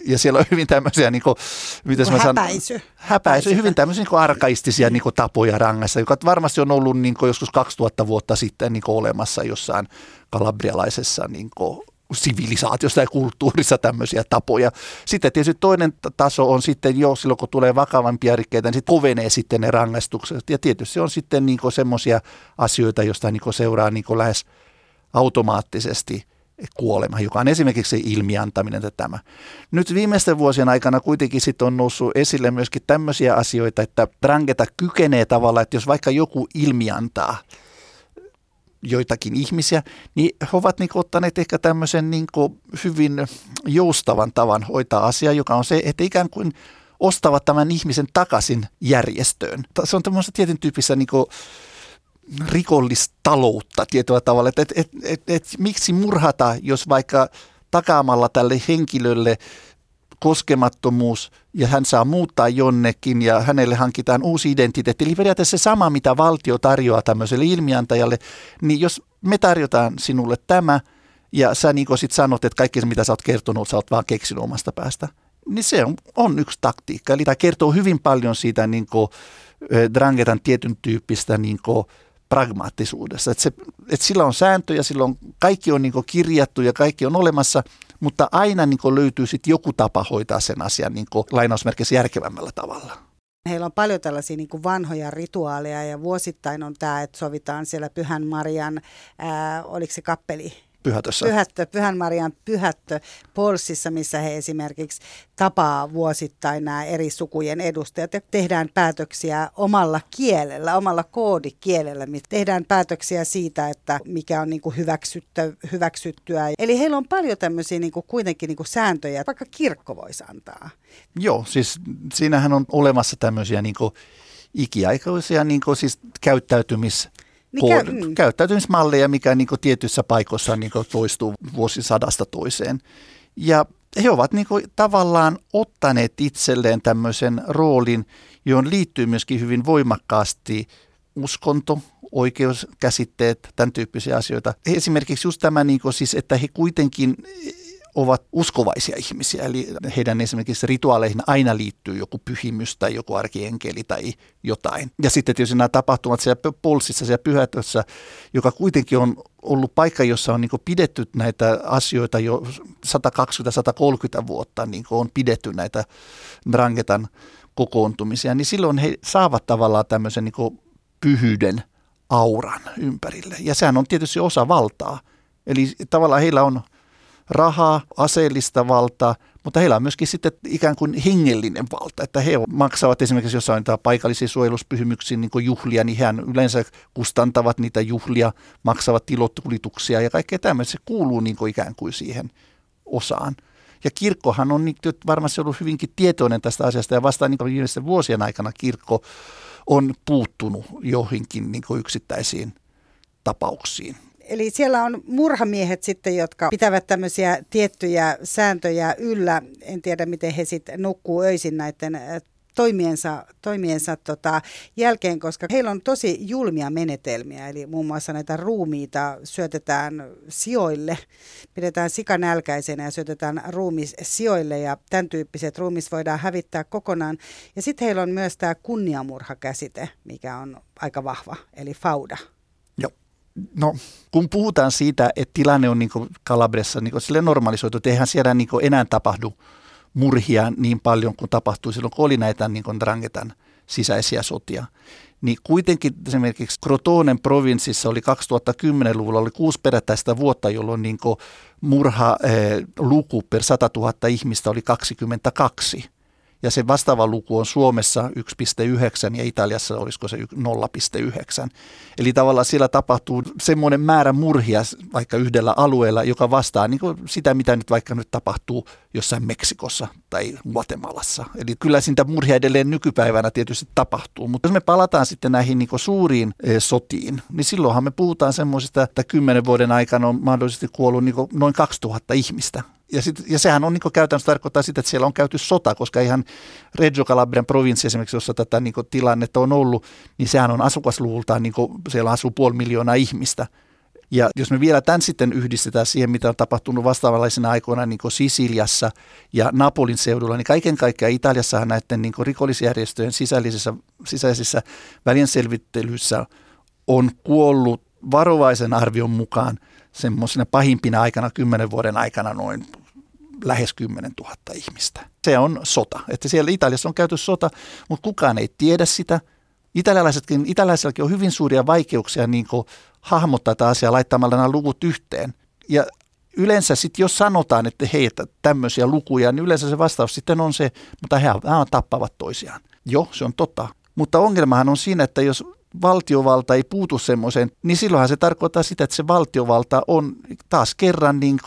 ja siellä on hyvin tämmöisiä, niin kuin, miten mä sanon, häpäisy. Häpäisy, hyvin tämmöisiä niin arkaistisia niin kuin, tapoja rangassa, joka varmasti on ollut niin kuin, joskus 2000 vuotta sitten niin kuin, olemassa jossain kalabrialaisessa niin kuin, sivilisaatiossa ja kulttuurissa tämmöisiä tapoja. Sitten tietysti toinen taso on sitten jo silloin, kun tulee vakavampia rikkeitä, niin sitten kovenee sitten ne rangaistukset. Ja tietysti se on sitten niin semmoisia asioita, joista niin seuraa niin lähes automaattisesti kuolema, joka on esimerkiksi ilmiantaminen tai tämä. Nyt viimeisten vuosien aikana kuitenkin sitten on noussut esille myöskin tämmöisiä asioita, että Drangeta kykenee tavallaan, että jos vaikka joku ilmiantaa – joitakin ihmisiä, niin he ovat niin ottaneet ehkä tämmöisen niin hyvin joustavan tavan hoitaa asiaa, joka on se, että ikään kuin ostavat tämän ihmisen takaisin järjestöön. Se on tämmöistä tietyn tyyppisessä niin rikollistaloutta tietyllä tavalla, että et, et, et, et, miksi murhata, jos vaikka takaamalla tälle henkilölle koskemattomuus ja hän saa muuttaa jonnekin ja hänelle hankitaan uusi identiteetti. Eli periaatteessa se sama, mitä valtio tarjoaa tämmöiselle ilmiantajalle, niin jos me tarjotaan sinulle tämä ja sä niin sit sanot, että kaikki se mitä sä oot kertonut, sä oot vaan keksinyt omasta päästä, niin se on, on yksi taktiikka. Eli tämä kertoo hyvin paljon siitä niin kuin, Drangetan tietyn tyyppistä niin kuin, pragmaattisuudessa. Että, se, että sillä on sääntöjä, silloin kaikki on niin kirjattu ja kaikki on olemassa – mutta aina niin löytyy sitten joku tapa hoitaa sen asian niin lainausmerkissä järkevämmällä tavalla. Heillä on paljon tällaisia niin vanhoja rituaaleja ja vuosittain on tämä, että sovitaan siellä Pyhän Marian, ää, oliko se kappeli, Pyhätössä. Pyhättö, Pyhän Marian pyhättö Polsissa, missä he esimerkiksi tapaa vuosittain nämä eri sukujen edustajat ja tehdään päätöksiä omalla kielellä, omalla koodikielellä. Tehdään päätöksiä siitä, että mikä on niin kuin hyväksytty, hyväksyttyä. Eli heillä on paljon tämmöisiä niin kuin kuitenkin niin kuin sääntöjä, vaikka kirkko voisi antaa. Joo, siis siinähän on olemassa tämmöisiä niin kuin ikiaikaisia niin kuin siis käyttäytymis mikä, mm. käyttäytymismalleja, mikä niin kuin tietyissä paikoissa niin kuin toistuu vuosisadasta toiseen. Ja he ovat niin kuin tavallaan ottaneet itselleen tämmöisen roolin, johon liittyy myöskin hyvin voimakkaasti uskonto, oikeuskäsitteet, tämän tyyppisiä asioita. Esimerkiksi just tämä, niin kuin siis, että he kuitenkin ovat uskovaisia ihmisiä, eli heidän esimerkiksi rituaaleihin aina liittyy joku pyhimys tai joku arkienkeli tai jotain. Ja sitten tietysti nämä tapahtumat siellä pulssissa, siellä pyhätössä, joka kuitenkin on ollut paikka, jossa on niin pidetty näitä asioita jo 120-130 vuotta, niin on pidetty näitä Drangetan kokoontumisia, niin silloin he saavat tavallaan tämmöisen niin pyhyyden auran ympärille. Ja sehän on tietysti osa valtaa. Eli tavallaan heillä on rahaa, aseellista valtaa, mutta heillä on myöskin sitten ikään kuin hengellinen valta, että he maksavat esimerkiksi jossain paikallisia suojeluspyhymyksiä niin juhlia, niin he yleensä kustantavat niitä juhlia, maksavat tilotulituksia ja kaikkea tämmöistä. Se kuuluu niin kuin ikään kuin siihen osaan. Ja kirkkohan on niin, varmasti ollut hyvinkin tietoinen tästä asiasta ja vasta niin viimeisten vuosien aikana kirkko on puuttunut johonkin niin yksittäisiin tapauksiin. Eli siellä on murhamiehet sitten, jotka pitävät tämmöisiä tiettyjä sääntöjä yllä. En tiedä, miten he sitten nukkuu öisin näiden äh, toimiensa, toimiensa tota, jälkeen, koska heillä on tosi julmia menetelmiä. Eli muun muassa näitä ruumiita syötetään sijoille, pidetään sikanälkäisenä ja syötetään ruumis sijoille ja tämän tyyppiset ruumis voidaan hävittää kokonaan. Ja sitten heillä on myös tämä kunniamurhakäsite, mikä on aika vahva, eli fauda. No, kun puhutaan siitä, että tilanne on niin Kalabressa niin sille normalisoitu, että eihän siellä niin enää tapahdu murhia niin paljon kuin tapahtui silloin, kun oli näitä niin Drangetan sisäisiä sotia. Niin kuitenkin esimerkiksi Crotonen provinssissa oli 2010-luvulla oli kuusi perättäistä vuotta, jolloin niin murha eh, luku per 100 000 ihmistä oli 22 ja se vastaava luku on Suomessa 1,9 ja Italiassa olisiko se 0,9. Eli tavallaan siellä tapahtuu semmoinen määrä murhia vaikka yhdellä alueella, joka vastaa niin sitä, mitä nyt vaikka nyt tapahtuu jossain Meksikossa tai Guatemalassa. Eli kyllä siitä murhia edelleen nykypäivänä tietysti tapahtuu. Mutta jos me palataan sitten näihin niin suuriin e, sotiin, niin silloinhan me puhutaan semmoisista, että kymmenen vuoden aikana on mahdollisesti kuollut niin noin 2000 ihmistä ja, sit, ja sehän on niin käytännössä tarkoittaa sitä, että siellä on käyty sota, koska ihan Reggio Calabrian provinssi esimerkiksi, jossa tätä niin tilannetta on ollut, niin sehän on asukasluvultaan, niin siellä asuu puoli miljoonaa ihmistä. Ja jos me vielä tämän sitten yhdistetään siihen, mitä on tapahtunut vastaavanlaisena aikoina niin Sisiliassa ja Napolin seudulla, niin kaiken kaikkiaan Italiassahan näiden niin rikollisjärjestöjen sisäisissä, sisäisissä välienselvittelyissä on kuollut varovaisen arvion mukaan semmoisena pahimpina aikana, kymmenen vuoden aikana noin lähes 10 000 ihmistä. Se on sota. Että siellä Italiassa on käyty sota, mutta kukaan ei tiedä sitä. Italialaisetkin, italialaisillakin on hyvin suuria vaikeuksia niin hahmottaa tätä asiaa laittamalla nämä luvut yhteen. Ja yleensä sitten jos sanotaan, että hei, että tämmöisiä lukuja, niin yleensä se vastaus sitten on se, mutta he, he tappavat toisiaan. Joo, se on totta. Mutta ongelmahan on siinä, että jos valtiovalta ei puutu semmoiseen, niin silloinhan se tarkoittaa sitä, että se valtiovalta on taas kerran niin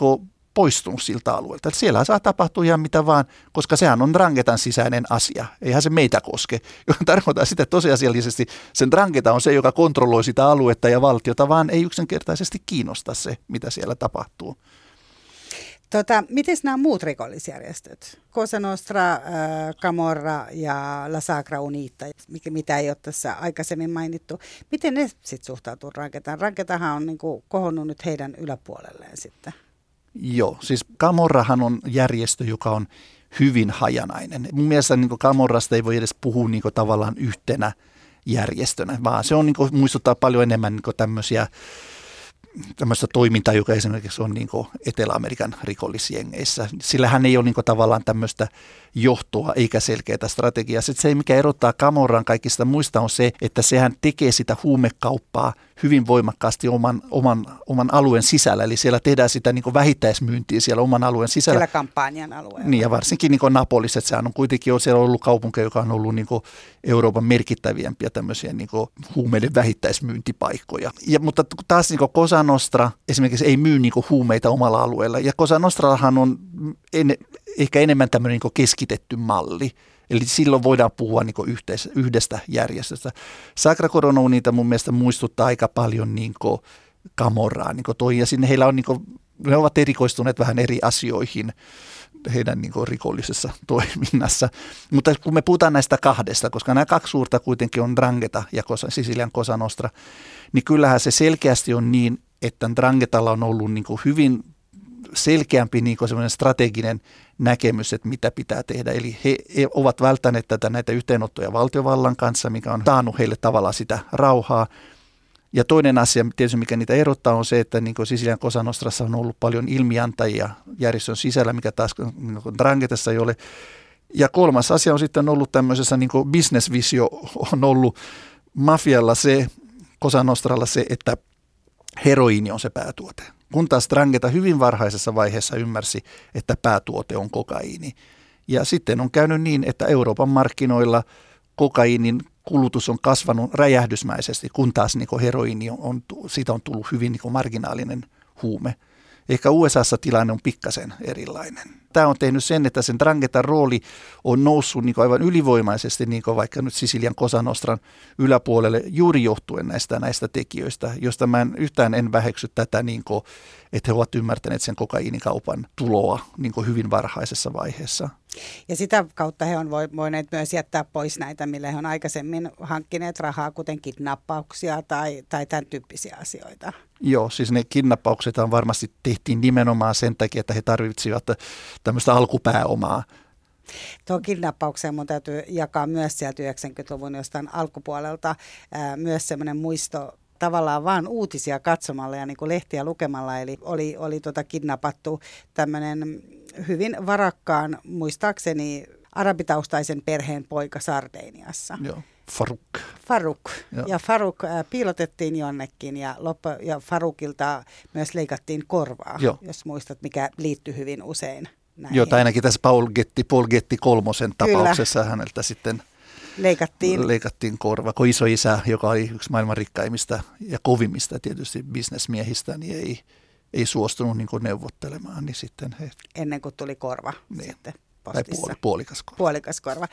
poistunut siltä alueelta. Että siellä saa tapahtua ihan mitä vaan, koska sehän on Drangetan sisäinen asia. Eihän se meitä koske, joka tarkoittaa sitä, että tosiasiallisesti sen Drangeta on se, joka kontrolloi sitä aluetta ja valtiota, vaan ei yksinkertaisesti kiinnosta se, mitä siellä tapahtuu. Tota, miten nämä muut rikollisjärjestöt? Cosa Nostra, äh, Camorra ja La Sacra Unita, mitä ei ole tässä aikaisemmin mainittu. Miten ne sitten suhtautuu Ranketaan? Ranketahan on niinku kohonnut nyt heidän yläpuolelleen sitten. Joo, siis Camorrahan on järjestö, joka on hyvin hajanainen. Mun mielestä niin Camorrasta ei voi edes puhua niin tavallaan yhtenä järjestönä, vaan se on niin kuin, muistuttaa paljon enemmän niin tämmöisiä tämmöistä toimintaa, joka esimerkiksi on niin Etelä-Amerikan rikollisjengeissä. Sillä hän ei ole niin tavallaan tämmöistä johtoa eikä selkeää strategiaa. Sitten se, mikä erottaa Camorran kaikista muista, on se, että sehän tekee sitä huumekauppaa hyvin voimakkaasti oman, oman, oman alueen sisällä. Eli siellä tehdään sitä niin vähittäismyyntiä siellä oman alueen sisällä. Siellä kampanjan alueella. Niin ja varsinkin niin Napolissa, että sehän on kuitenkin siellä ollut kaupunki, joka on ollut niin Euroopan merkittäviämpiä tämmöisiä niin huumeiden vähittäismyyntipaikkoja. Ja, mutta taas niin Cosa Nostra esimerkiksi ei myy niin huumeita omalla alueella. Ja Cosa Nostrahan on en, ehkä enemmän tämmöinen niin keskitetty malli. Eli silloin voidaan puhua niin yhteis- yhdestä järjestöstä. Sacra niitä mun mielestä muistuttaa aika paljon niin Kamorraa. Niin toi, ja sinne heillä on, niin kuin, ne ovat erikoistuneet vähän eri asioihin heidän niin rikollisessa toiminnassa. Mutta kun me puhutaan näistä kahdesta, koska nämä kaksi suurta kuitenkin on Drangeta ja Kosa, Sisilian Cosa Nostra, niin kyllähän se selkeästi on niin, että Drangetalla on ollut niin hyvin selkeämpi niin strateginen näkemys, että mitä pitää tehdä. Eli he, ovat välttäneet tätä näitä yhteenottoja valtiovallan kanssa, mikä on taannut heille tavallaan sitä rauhaa. Ja toinen asia, tietysti mikä niitä erottaa, on se, että niin Sisilian Kosanostrassa on ollut paljon ilmiantajia järjestön sisällä, mikä taas niin Drangetessa ei ole. Ja kolmas asia on sitten ollut tämmöisessä niin businessvisio on ollut mafialla se, Kosanostralla se, että heroiini on se päätuote. Kun taas Strangeta hyvin varhaisessa vaiheessa ymmärsi, että päätuote on kokaiini. Ja sitten on käynyt niin, että Euroopan markkinoilla kokaiinin kulutus on kasvanut räjähdysmäisesti, kun taas niin heroiini on, on, siitä on tullut hyvin niin marginaalinen huume. Ehkä USAssa tilanne on pikkasen erilainen tämä on tehnyt sen, että sen Drangetan rooli on noussut niin aivan ylivoimaisesti niin vaikka nyt Sisilian Kosanostran yläpuolelle juuri johtuen näistä, näistä tekijöistä, josta mä en, yhtään en väheksy tätä, niin kuin, että he ovat ymmärtäneet sen kokaiinikaupan tuloa niin hyvin varhaisessa vaiheessa. Ja sitä kautta he on voineet myös jättää pois näitä, millä he on aikaisemmin hankkineet rahaa, kuten kidnappauksia tai, tai tämän tyyppisiä asioita. Joo, siis ne kidnappaukset varmasti tehtiin nimenomaan sen takia, että he tarvitsivat tämmöistä alkupääomaa. Tuo kidnappaukseen mun täytyy jakaa myös sieltä 90-luvun jostain alkupuolelta ää, myös semmoinen muisto tavallaan vaan uutisia katsomalla ja niin kuin lehtiä lukemalla. Eli oli, oli tota kidnappattu tämmöinen hyvin varakkaan, muistaakseni arabitaustaisen perheen poika Sardeniassa. Joo. Faruk. Faruk. Joo. Ja Faruk äh, piilotettiin jonnekin ja, loppu, ja Farukilta myös leikattiin korvaa, Joo. jos muistat, mikä liittyy hyvin usein näihin. Joo, tai ainakin tässä Paul Getti, Paul Getti kolmosen tapauksessa Kyllä. häneltä sitten leikattiin. leikattiin korva. Kun iso isä, joka oli yksi maailman rikkaimmista ja kovimmista tietysti bisnesmiehistä, niin ei, ei suostunut niin neuvottelemaan. Niin sitten he... Ennen kuin tuli korva niin. sitten postissa. puoli, puolikas korva. Puolikas korva.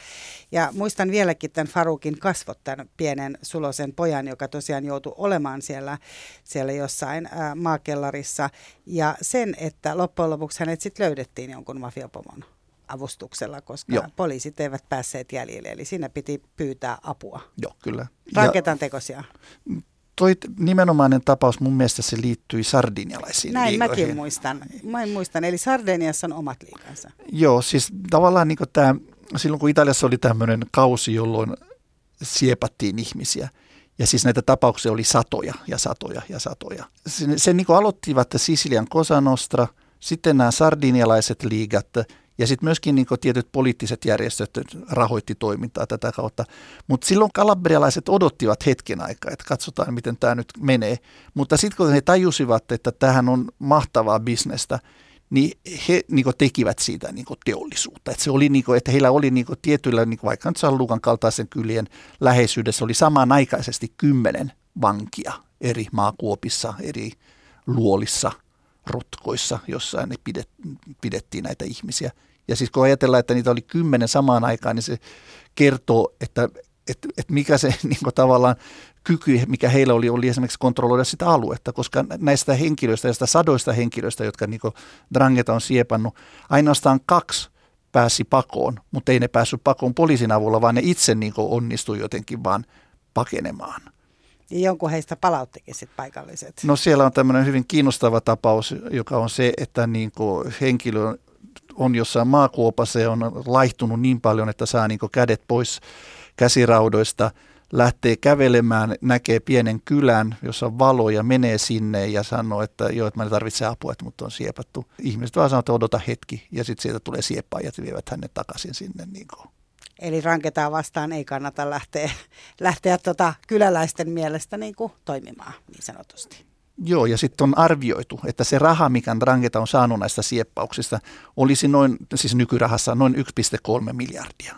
Ja muistan vieläkin tämän Farukin kasvot, tämän pienen sulosen pojan, joka tosiaan joutui olemaan siellä, siellä jossain ää, maakellarissa. Ja sen, että loppujen lopuksi hänet sitten löydettiin jonkun mafiapomon avustuksella, koska Joo. poliisit eivät päässeet jäljille. Eli siinä piti pyytää apua. Joo, kyllä. Ranketan tekosia. Toi nimenomainen tapaus mun mielestä se liittyi sardinialaisiin Näin liigoihin. mäkin muistan. Mä muistan. Eli Sardiniassa on omat liikansa. Joo, siis tavallaan niin tämä, silloin kun Italiassa oli tämmöinen kausi, jolloin siepattiin ihmisiä, ja siis näitä tapauksia oli satoja ja satoja ja satoja. Sen, sen niin aloittivat Sisilian Cosa Nostra, sitten nämä sardinialaiset liigat ja sitten myöskin niin tietyt poliittiset järjestöt rahoitti toimintaa tätä kautta. Mutta silloin kalabrialaiset odottivat hetken aikaa, että katsotaan miten tämä nyt menee. Mutta sitten kun he tajusivat, että tähän on mahtavaa bisnestä, niin he niin tekivät siitä niin teollisuutta. Että se oli, niin kuin, että heillä oli niin tietyillä, niin vaikka nyt San Lukan kaltaisen kylien läheisyydessä, oli samanaikaisesti kymmenen vankia eri maakuopissa, eri luolissa, rotkoissa, jossa ne pidet, pidettiin näitä ihmisiä. Ja siis kun ajatellaan, että niitä oli kymmenen samaan aikaan, niin se kertoo, että, että, että mikä se niin tavallaan kyky, mikä heillä oli, oli esimerkiksi kontrolloida sitä aluetta, koska näistä henkilöistä, näistä sadoista henkilöistä, jotka niin Drangeta on siepannut, ainoastaan kaksi pääsi pakoon, mutta ei ne päässyt pakoon poliisin avulla, vaan ne itse niin onnistui jotenkin vaan pakenemaan. Ja jonkun heistä palauttikin sitten paikalliset. No siellä on tämmöinen hyvin kiinnostava tapaus, joka on se, että niin henkilö on jossain maakuopassa ja on laihtunut niin paljon, että saa niin kädet pois käsiraudoista, lähtee kävelemään, näkee pienen kylän, jossa on valo ja menee sinne ja sanoo, että joo, että mä en tarvitse apua, että mut on siepattu. Ihmiset vaan sanoo, että odota hetki ja sitten sieltä tulee sieppaajat ja vievät hänet takaisin sinne. Niin. Eli ranketaan vastaan ei kannata lähteä, lähteä tota kyläläisten mielestä niin toimimaan niin sanotusti. Joo, ja sitten on arvioitu, että se raha, mikä Drangeta on saanut näistä sieppauksista, olisi noin, siis nykyrahassa noin 1,3 miljardia.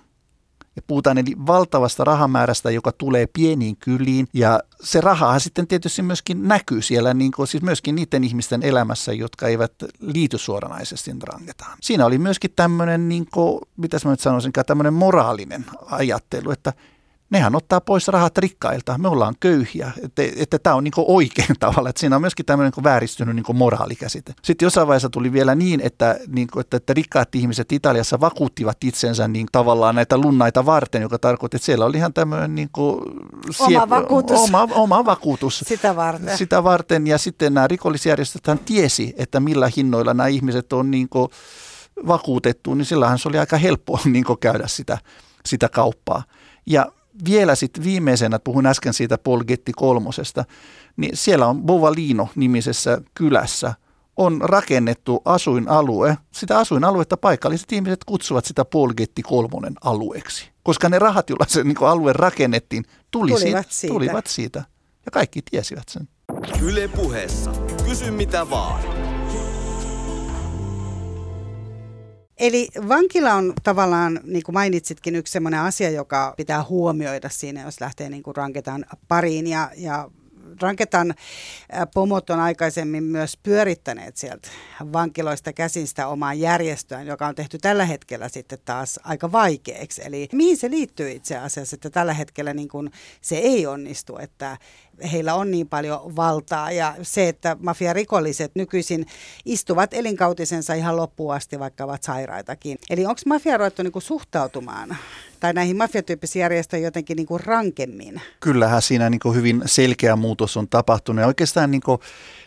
Ja puhutaan eli valtavasta rahamäärästä, joka tulee pieniin kyliin. Ja se raha sitten tietysti myöskin näkyy siellä, niin kuin, siis myöskin niiden ihmisten elämässä, jotka eivät liity suoranaisesti Drangetaan. Siinä oli myöskin tämmöinen, niin mitä mä nyt sanoisin, tämmöinen moraalinen ajattelu, että nehän ottaa pois rahat rikkailta. Me ollaan köyhiä, että, että tämä on niin oikein tavalla. Että siinä on myöskin tämmöinen niin vääristynyt niin moraalikäsite. Sitten jossain vaiheessa tuli vielä niin, että, niin kuin, että, että rikkaat ihmiset Italiassa vakuuttivat itsensä niin tavallaan näitä lunnaita varten, joka tarkoitti, että siellä oli ihan tämmöinen niin kuin siep- oma vakuutus. Oma, oma vakuutus. Sitä varten. Sitä varten. Ja sitten nämä rikollisjärjestöt tiesi, että millä hinnoilla nämä ihmiset on niin kuin vakuutettu, niin sillähän se oli aika helppo niin käydä sitä, sitä kauppaa. Ja vielä sitten viimeisenä, puhun äsken siitä Polgetti kolmosesta, niin siellä on Bovalino-nimisessä kylässä on rakennettu asuinalue. Sitä asuinaluetta paikalliset ihmiset kutsuvat sitä Polgetti kolmonen alueeksi. Koska ne rahat, joilla se niin alue rakennettiin, tuli tulivat, siitä, siitä. tulivat siitä. Ja kaikki tiesivät sen. Yle puheessa. Kysy mitä vaan. Eli vankila on tavallaan, niin kuin mainitsitkin, yksi sellainen asia, joka pitää huomioida siinä, jos lähtee niin kuin ranketaan pariin. Ja, ja Ranketan pomot on aikaisemmin myös pyörittäneet sieltä vankiloista käsin sitä omaa järjestöään, joka on tehty tällä hetkellä sitten taas aika vaikeaksi. Eli mihin se liittyy itse asiassa, että tällä hetkellä niin kuin se ei onnistu, että heillä on niin paljon valtaa ja se, että mafiarikolliset nykyisin istuvat elinkautisensa ihan loppuun asti, vaikka ovat sairaitakin. Eli onko mafia ruvettu niin kuin suhtautumaan tai näihin mafiatyyppisiin järjestöihin jotenkin niin kuin rankemmin? Kyllähän siinä niin kuin hyvin selkeä muutos on tapahtunut ja oikeastaan niin kuin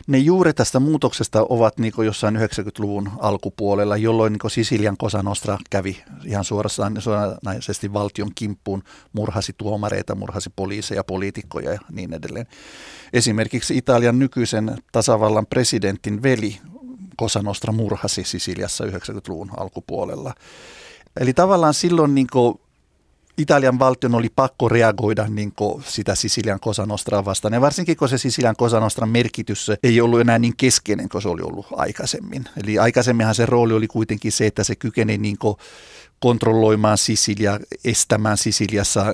ne juuri tästä muutoksesta ovat niin kuin jossain 90-luvun alkupuolella, jolloin niin Sisilian Cosa Nostra kävi ihan suorastaan suoranaisesti valtion kimppuun, murhasi tuomareita, murhasi poliiseja, poliitikkoja ja niin edelleen. Esimerkiksi Italian nykyisen tasavallan presidentin veli Cosa Nostra murhasi Sisiliassa 90-luvun alkupuolella. Eli tavallaan silloin niin Italian valtion oli pakko reagoida niin sitä Sisilian Kosanostraa vastaan. Ja varsinkin, kun se Sisilian Kosanostran merkitys ei ollut enää niin keskeinen kuin se oli ollut aikaisemmin. Eli aikaisemminhan se rooli oli kuitenkin se, että se kykeni niin kontrolloimaan Sisilia, estämään Sisiliassa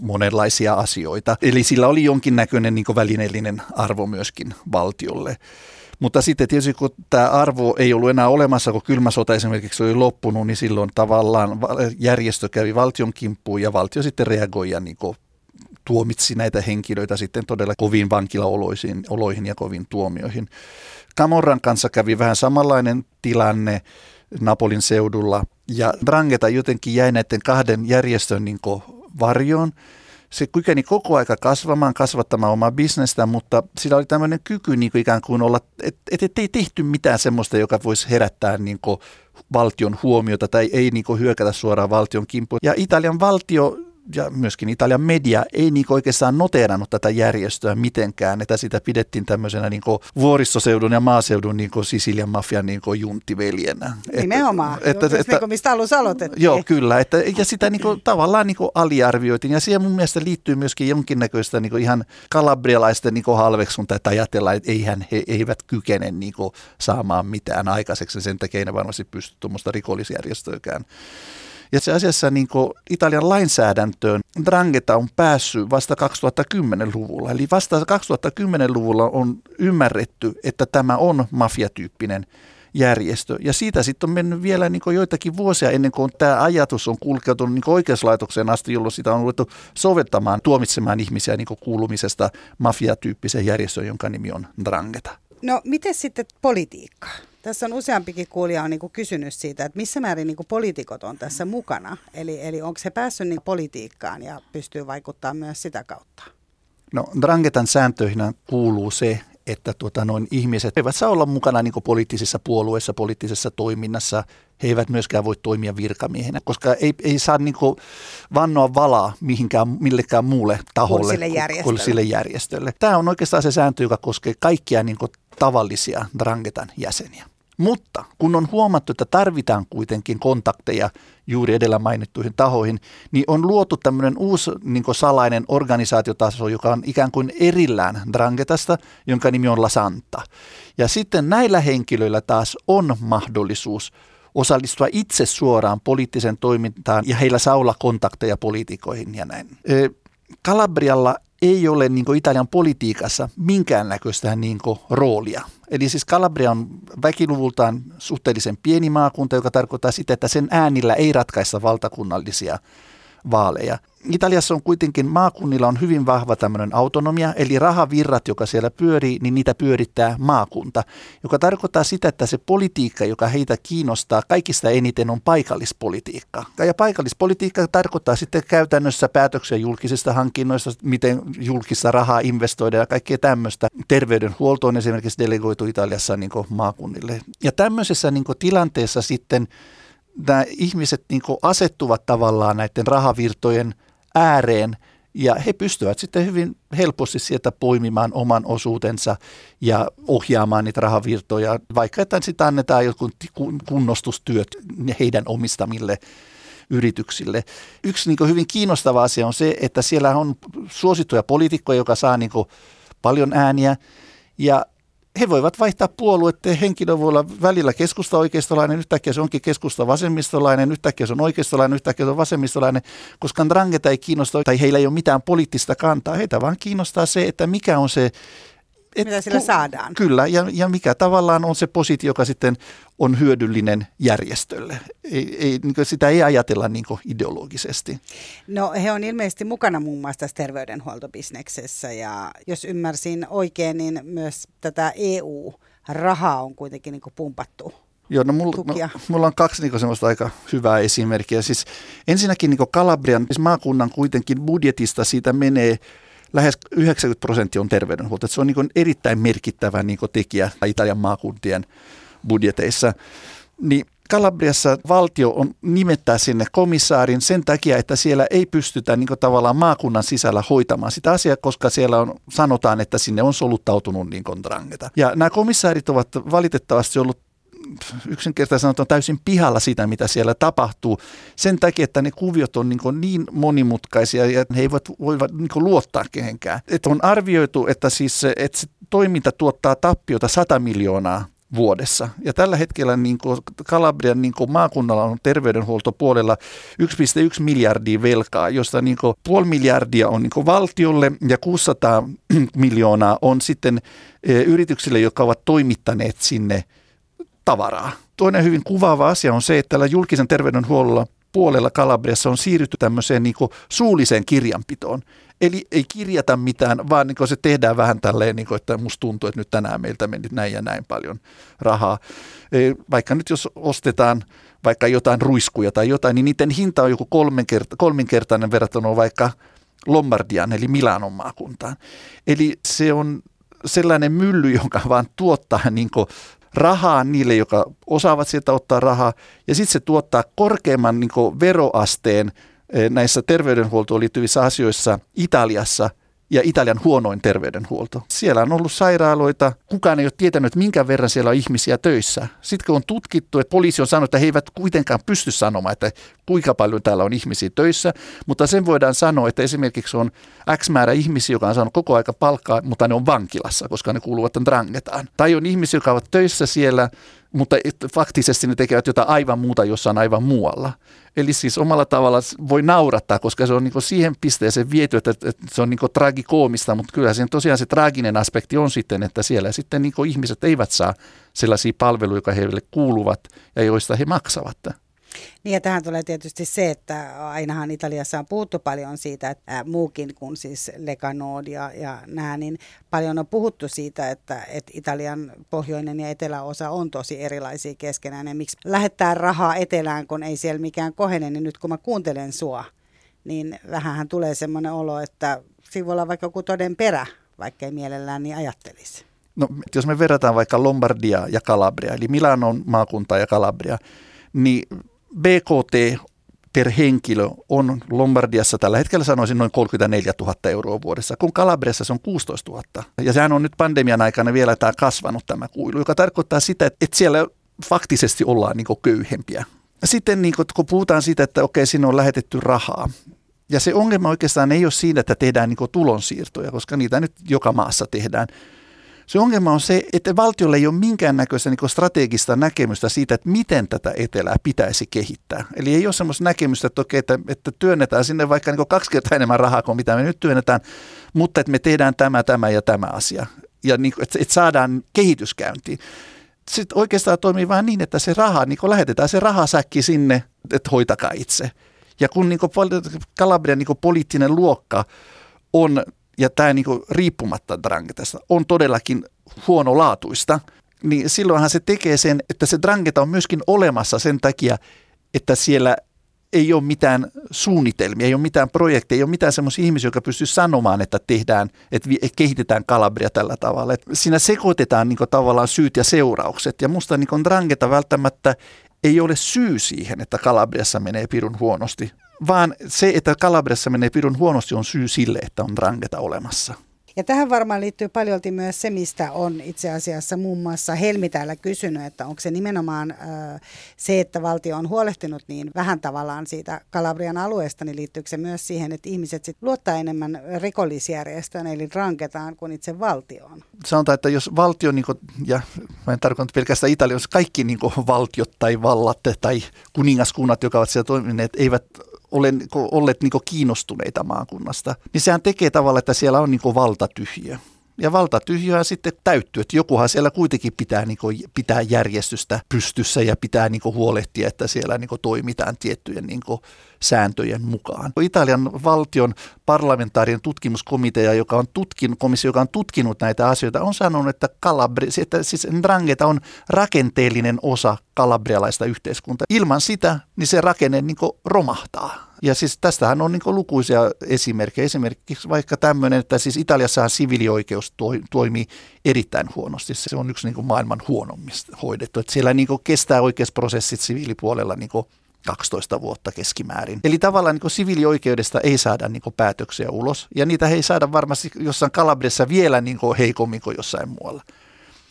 monenlaisia asioita. Eli sillä oli jonkinnäköinen niin välineellinen arvo myöskin valtiolle. Mutta sitten tietysti kun tämä arvo ei ollut enää olemassa, kun kylmä sota esimerkiksi oli loppunut, niin silloin tavallaan järjestö kävi valtion kimppuun ja valtio sitten reagoi ja niin tuomitsi näitä henkilöitä sitten todella koviin vankilaoloihin ja koviin tuomioihin. Camorran kanssa kävi vähän samanlainen tilanne Napolin seudulla ja Drangeta jotenkin jäi näiden kahden järjestön niin varjoon se kykeni koko aika kasvamaan, kasvattamaan omaa bisnestä, mutta sillä oli tämmöinen kyky niin kuin ikään kuin olla, että et, et ei tehty mitään semmoista, joka voisi herättää niin kuin valtion huomiota tai ei niin kuin hyökätä suoraan valtion kimppuun. Ja Italian valtio ja myöskin Italian media ei niin oikeastaan noteerannut tätä järjestöä mitenkään, että sitä pidettiin tämmöisenä niin vuoristoseudun ja maaseudun niin Sisilian mafian niin junttiveljenä. Nimenomaan, että, että, että, niin mistä alussa aloitettiin. Joo, kyllä. Että, ja sitä niin kuin, tavallaan niin aliarvioitiin ja siihen mun mielestä liittyy myöskin jonkinnäköistä niin ihan kalabrialaisten niin halveksunta, että ajatellaan, että eihän he eivät kykene niin saamaan mitään aikaiseksi. Sen takia ne varmasti pysty tuommoista rikollisjärjestöäkään ja se asiassa niin Italian lainsäädäntöön Drangheta on päässyt vasta 2010-luvulla. Eli vasta 2010-luvulla on ymmärretty, että tämä on mafiatyyppinen järjestö. Ja siitä sitten on mennyt vielä niin joitakin vuosia ennen kuin tämä ajatus on kulkeutunut niin oikeuslaitokseen asti, jolloin sitä on ruvettu sovettamaan, tuomitsemaan ihmisiä niin kuulumisesta mafiatyyppiseen järjestöön, jonka nimi on Drangheta. No miten sitten politiikka? Tässä on useampikin kuulija on niin kysynyt siitä, että missä määrin niin poliitikot on tässä mukana. Eli, eli onko se päässyt niin politiikkaan ja pystyy vaikuttamaan myös sitä kautta? No Drangetan sääntöihin kuuluu se, että tuota, noin ihmiset eivät saa olla mukana niin poliittisissa puolueissa, poliittisessa toiminnassa. He eivät myöskään voi toimia virkamiehenä, koska ei, ei saa niin kuin vannoa valaa mihinkään, millekään muulle taholle kuin sille järjestölle. Kuin sille järjestölle. Tämä on oikeastaan se sääntö, joka koskee kaikkia niin kuin tavallisia Drangetan jäseniä. Mutta kun on huomattu, että tarvitaan kuitenkin kontakteja juuri edellä mainittuihin tahoihin, niin on luotu tämmöinen uusi niin salainen organisaatiotaso, joka on ikään kuin erillään Drangetasta, jonka nimi on Lasanta. Ja sitten näillä henkilöillä taas on mahdollisuus osallistua itse suoraan poliittiseen toimintaan ja heillä saa olla kontakteja poliitikoihin ja näin. Kalabrialla ei ole niin Italian politiikassa minkäännäköistä niin roolia. Eli siis Calabria on väkiluvultaan suhteellisen pieni maakunta, joka tarkoittaa sitä, että sen äänillä ei ratkaista valtakunnallisia vaaleja. Italiassa on kuitenkin maakunnilla on hyvin vahva tämmöinen autonomia, eli rahavirrat, joka siellä pyörii, niin niitä pyörittää maakunta, joka tarkoittaa sitä, että se politiikka, joka heitä kiinnostaa kaikista eniten on paikallispolitiikka. Ja paikallispolitiikka tarkoittaa sitten käytännössä päätöksiä julkisista hankinnoista, miten julkista rahaa investoida ja kaikkea tämmöistä. Terveydenhuolto on esimerkiksi delegoitu Italiassa niin maakunnille. Ja tämmöisessä niin tilanteessa sitten nämä ihmiset niin asettuvat tavallaan näiden rahavirtojen ääreen ja he pystyvät sitten hyvin helposti sieltä poimimaan oman osuutensa ja ohjaamaan niitä rahavirtoja, vaikka että sitä annetaan jotkut kunnostustyöt heidän omistamille yrityksille. Yksi niin hyvin kiinnostava asia on se, että siellä on suosittuja poliitikkoja, joka saa niin paljon ääniä ja he voivat vaihtaa puolueet. Henkilö voi olla välillä keskusta oikeistolainen, yhtäkkiä se onkin keskusta vasemmistolainen, yhtäkkiä se on oikeistolainen, yhtäkkiä se on vasemmistolainen, koska Drangeta ei kiinnosta tai heillä ei ole mitään poliittista kantaa. Heitä vaan kiinnostaa se, että mikä on se et, Mitä sillä saadaan. Kyllä, ja, ja mikä tavallaan on se positio, joka sitten on hyödyllinen järjestölle. Ei, ei, niin sitä ei ajatella niin ideologisesti. No he on ilmeisesti mukana muun muassa tässä terveydenhuoltobisneksessä, ja jos ymmärsin oikein, niin myös tätä EU-rahaa on kuitenkin niin pumpattu Joo, no mulla, no, mulla on kaksi niin semmoista aika hyvää esimerkkiä. Siis ensinnäkin niin Kalabrian, siis maakunnan kuitenkin budjetista siitä menee lähes 90 prosenttia on terveydenhuolto. se on niin erittäin merkittävä niin tekijä Italian maakuntien budjeteissa. Niin Kalabriassa valtio on nimettää sinne komissaarin sen takia, että siellä ei pystytä niin tavallaan maakunnan sisällä hoitamaan sitä asiaa, koska siellä on, sanotaan, että sinne on soluttautunut niin drangeta. Ja nämä komissaarit ovat valitettavasti ollut yksinkertaisesti sanotaan täysin pihalla sitä, mitä siellä tapahtuu. Sen takia, että ne kuviot on niin, niin monimutkaisia ja he eivät voivat niin luottaa kehenkään. Et on arvioitu, että, siis, että se toiminta tuottaa tappiota 100 miljoonaa vuodessa. Ja tällä hetkellä niin kuin Kalabrian niin kuin maakunnalla on terveydenhuoltopuolella 1,1 miljardia velkaa, josta niin kuin puoli miljardia on niin kuin valtiolle ja 600 miljoonaa on sitten e, yrityksille, jotka ovat toimittaneet sinne tavaraa. Toinen hyvin kuvaava asia on se, että tällä julkisen terveydenhuollolla puolella Kalabriassa on siirrytty tämmöiseen niin kuin suulliseen kirjanpitoon. Eli ei kirjata mitään, vaan niin se tehdään vähän tälleen, niin kuin, että musta tuntuu, että nyt tänään meiltä meni näin ja näin paljon rahaa. E, vaikka nyt jos ostetaan vaikka jotain ruiskuja tai jotain, niin niiden hinta on joku kolminkertainen verrattuna vaikka Lombardian eli Milanon maakuntaan. Eli se on sellainen mylly, joka vaan tuottaa niin rahaa niille, jotka osaavat sieltä ottaa rahaa, ja sitten se tuottaa korkeamman niin veroasteen eh, näissä terveydenhuoltoon liittyvissä asioissa Italiassa – ja Italian huonoin terveydenhuolto. Siellä on ollut sairaaloita, kukaan ei ole tietänyt, minkä verran siellä on ihmisiä töissä. Sitten kun on tutkittu, että poliisi on sanonut, että he eivät kuitenkaan pysty sanomaan, että kuinka paljon täällä on ihmisiä töissä, mutta sen voidaan sanoa, että esimerkiksi on X määrä ihmisiä, joka on saanut koko aika palkkaa, mutta ne on vankilassa, koska ne kuuluvat drangetaan. Tai on ihmisiä, jotka ovat töissä siellä, mutta faktisesti ne tekevät jotain aivan muuta jossain aivan muualla. Eli siis omalla tavalla voi naurattaa, koska se on niin siihen pisteeseen viety, että, että se on niin tragikoomista, mutta kyllä siinä tosiaan se traaginen aspekti on sitten, että siellä sitten niin ihmiset eivät saa sellaisia palveluja, jotka heille kuuluvat ja joista he maksavat. Niin ja tähän tulee tietysti se, että ainahan Italiassa on puhuttu paljon siitä, että muukin kuin siis Lecanod ja, ja nämä, niin paljon on puhuttu siitä, että, että Italian pohjoinen ja eteläosa on tosi erilaisia keskenään. Ja miksi lähettää rahaa etelään, kun ei siellä mikään kohene, niin nyt kun mä kuuntelen sua, niin vähän tulee semmoinen olo, että siinä voi olla vaikka joku toden perä, vaikka ei mielellään niin ajattelisi. No, jos me verrataan vaikka Lombardia ja Calabria, eli Milanon maakunta ja Calabria, niin BKT per henkilö on Lombardiassa tällä hetkellä sanoisin noin 34 000 euroa vuodessa, kun Kalabriassa se on 16 000. Ja sehän on nyt pandemian aikana vielä tämä kasvanut tämä kuilu, joka tarkoittaa sitä, että siellä faktisesti ollaan niin köyhempiä. Sitten niin kun puhutaan siitä, että okei, sinne on lähetetty rahaa, ja se ongelma oikeastaan ei ole siinä, että tehdään niin tulonsiirtoja, koska niitä nyt joka maassa tehdään, se ongelma on se, että valtiolla ei ole minkäännäköistä niin strategista näkemystä siitä, että miten tätä etelää pitäisi kehittää. Eli ei ole sellaista näkemystä, että, okei, että, että työnnetään sinne vaikka niin kaksi kertaa enemmän rahaa kuin mitä me nyt työnnetään, mutta että me tehdään tämä, tämä ja tämä asia. Ja niin, että, että saadaan kehityskäyntiin. Sitten oikeastaan toimii vain niin, että se raha, niin lähetetään se rahasäkki sinne, että hoitakaa itse. Ja kun niin Kalabrian niin poliittinen luokka on ja tämä niin riippumatta Drangetasta on todellakin huonolaatuista, niin silloinhan se tekee sen, että se Drangeta on myöskin olemassa sen takia, että siellä ei ole mitään suunnitelmia, ei ole mitään projekteja, ei ole mitään semmoisia ihmisiä, jotka pystyy sanomaan, että tehdään, että kehitetään Kalabria tällä tavalla. Että siinä sekoitetaan niin tavallaan syyt ja seuraukset. Ja musta niin Drangeta välttämättä ei ole syy siihen, että Kalabriassa menee pirun huonosti, vaan se, että Kalabriassa menee pirun huonosti on syy sille, että on rangeta olemassa. Ja tähän varmaan liittyy paljolti myös se, mistä on itse asiassa muun muassa Helmi täällä kysynyt, että onko se nimenomaan äh, se, että valtio on huolehtinut niin vähän tavallaan siitä Kalabrian alueesta, niin liittyykö se myös siihen, että ihmiset sit luottaa enemmän rikollisjärjestöön, eli ranketaan kuin itse valtioon? Sanotaan, että jos valtio, niin kuin, ja mä en tarkoita pelkästään Italia, jos kaikki niin valtiot tai vallat tai kuningaskunnat, jotka ovat siellä toimineet, eivät ole olleet niin kiinnostuneita maakunnasta, niin sehän tekee tavalla, että siellä on niin valtatyhjiö. Ja valtatyhjiöhän sitten täyttyy, että jokuhan siellä kuitenkin pitää, niin kuin, pitää järjestystä pystyssä ja pitää niin kuin, huolehtia, että siellä niin kuin, toimitaan tiettyjen niin kuin, sääntöjen mukaan. Italian valtion parlamentaarien tutkimuskomitea, joka on tutkinut, komissio, joka on tutkinut näitä asioita, on sanonut, että, Calabri, että siis Ndrangheta on rakenteellinen osa kalabrialaista yhteiskuntaa. Ilman sitä, niin se rakenne niin romahtaa. Ja siis tästähän on niin lukuisia esimerkkejä. Esimerkiksi vaikka tämmöinen, että siis Italiassahan siviilioikeus toimii erittäin huonosti. Se on yksi niin maailman huonommista hoidettu. Että siellä niin kestää oikeusprosessit siviilipuolella niin 12 vuotta keskimäärin. Eli tavallaan niin siviilioikeudesta ei saada niin päätöksiä ulos, ja niitä ei saada varmasti jossain Kalabrissa vielä niin heikommin kuin jossain muualla.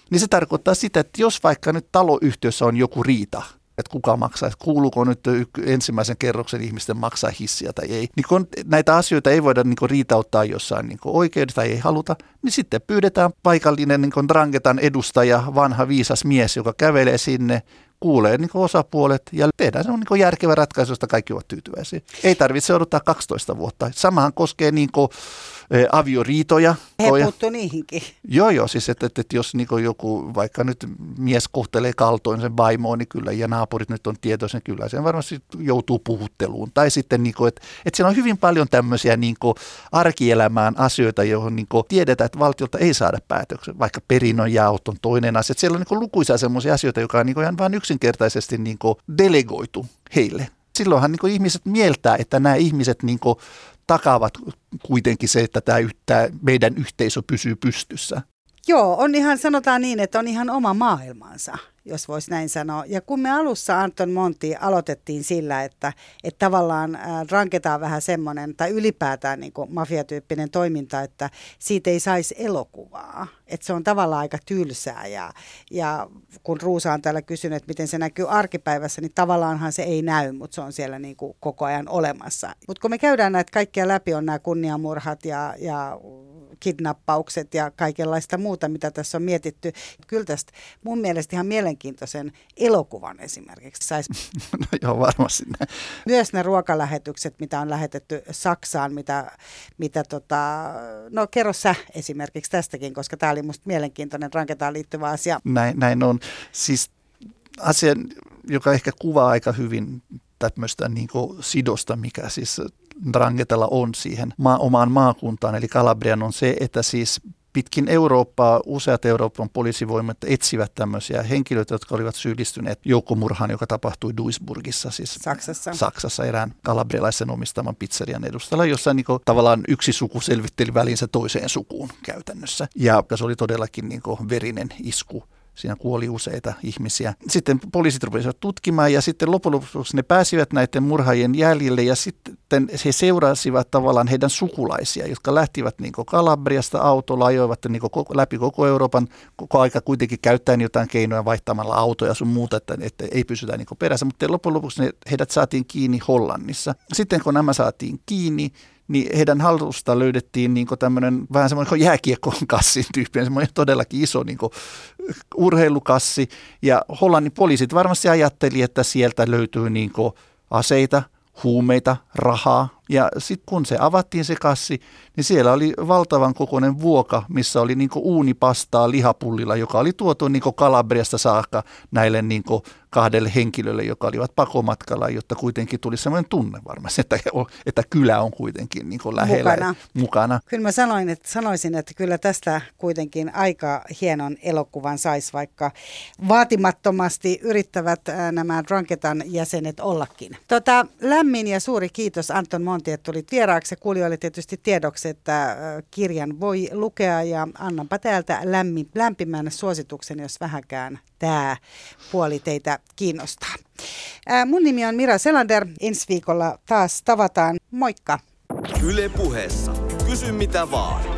Niin se tarkoittaa sitä, että jos vaikka nyt taloyhtiössä on joku riita, että kuka maksaa, että kuuluuko nyt ensimmäisen kerroksen ihmisten maksaa hissiä tai ei. Niin kun näitä asioita ei voida niin riitauttaa jossain niin oikeudessa tai ei haluta, niin sitten pyydetään paikallinen niin drangetan edustaja, vanha viisas mies, joka kävelee sinne, kuulee niin osapuolet ja tehdään se on niin järkevä ratkaisu, josta kaikki ovat tyytyväisiä. Ei tarvitse odottaa 12 vuotta. Samahan koskee niin kuin Eh, avioriitoja. He puuttu niihinkin. Joo, joo, siis että, että, että jos niin joku, vaikka nyt mies kohtelee kaltoin sen vaimoon, niin kyllä, ja naapurit nyt on tietoisen, kyllä se varmasti joutuu puhutteluun. Tai sitten, niin kuin, että, että siellä on hyvin paljon tämmöisiä niin kuin arkielämään asioita, johon niin kuin tiedetään, että valtiolta ei saada päätöksen, vaikka perinnönjaot on toinen asia. Että siellä on niin kuin lukuisia semmoisia asioita, jotka on niin kuin ihan vain yksinkertaisesti niin kuin delegoitu heille silloinhan niin ihmiset mieltää, että nämä ihmiset niin takaavat kuitenkin se, että tämä, tämä meidän yhteisö pysyy pystyssä. Joo, on ihan, sanotaan niin, että on ihan oma maailmansa jos voisi näin sanoa. Ja kun me alussa Anton Monti aloitettiin sillä, että, että tavallaan ranketaan vähän semmoinen, tai ylipäätään niin kuin mafiatyyppinen toiminta, että siitä ei saisi elokuvaa. Että se on tavallaan aika tylsää. Ja, ja kun Ruusa on täällä kysynyt, että miten se näkyy arkipäivässä, niin tavallaanhan se ei näy, mutta se on siellä niin kuin koko ajan olemassa. Mutta kun me käydään näitä kaikkia läpi, on nämä kunniamurhat ja, ja kidnappaukset ja kaikenlaista muuta, mitä tässä on mietitty. Kyllä tästä mun mielestä ihan mielenkiintoisen elokuvan esimerkiksi saisi. No joo, varmasti näin. Myös ne ruokalähetykset, mitä on lähetetty Saksaan, mitä, mitä tota, no kerro sä esimerkiksi tästäkin, koska tämä oli musta mielenkiintoinen ranketaan liittyvä asia. Näin, näin on. Siis asia, joka ehkä kuvaa aika hyvin tämmöistä niin sidosta, mikä siis Drangetella on siihen maa, omaan maakuntaan, eli Kalabrian on se, että siis pitkin Eurooppaa useat Euroopan poliisivoimat etsivät tämmöisiä henkilöitä, jotka olivat syyllistyneet joukkomurhaan, joka tapahtui Duisburgissa, siis Saksassa, Saksassa erään kalabrialaisen omistaman pizzerian edustalla, jossa niin kuin, tavallaan yksi suku selvitteli välinsä toiseen sukuun käytännössä. Ja se oli todellakin niin kuin, verinen isku Siinä kuoli useita ihmisiä. Sitten poliisit rupesivat tutkimaan ja sitten lopuksi ne pääsivät näiden murhaajien jäljille ja sitten he seurasivat tavallaan heidän sukulaisia, jotka lähtivät niin Kalabriasta autolla, ajoivat niin läpi koko Euroopan koko aika kuitenkin käyttäen jotain keinoja vaihtamalla autoja sun muuta, että, että ei pysytä niin perässä. Mutta lopuksi ne, heidät saatiin kiinni Hollannissa. Sitten kun nämä saatiin kiinni, niin heidän halusta löydettiin niin tämmöinen vähän semmoinen jääkiekon kassin tyyppinen, semmoinen todellakin iso niin urheilukassi. Ja Hollannin poliisit varmasti ajatteli, että sieltä löytyy niin aseita, huumeita, rahaa. Ja sitten kun se avattiin se kassi, niin siellä oli valtavan kokoinen vuoka, missä oli niin uunipastaa lihapullilla, joka oli tuotu niin Kalabriasta saakka näille niin kahdelle henkilölle, jotka olivat pakomatkalla, jotta kuitenkin tuli sellainen tunne varmasti, että, että kylä on kuitenkin niin lähellä mukana. mukana. Kyllä mä sanoin, että, sanoisin, että kyllä tästä kuitenkin aika hienon elokuvan saisi, vaikka vaatimattomasti yrittävät nämä Drunketan jäsenet ollakin. Tota, lämmin ja suuri kiitos Anton Monti, että tulit vieraaksi. Kuulijoille tietysti tiedoksi, että kirjan voi lukea ja annanpa täältä lämmin, lämpimän suosituksen, jos vähänkään tämä puoli teitä kiinnostaa. Mun nimi on Mira Selander. Ensi viikolla taas tavataan. Moikka! Yle puheessa. Kysy mitä vaan.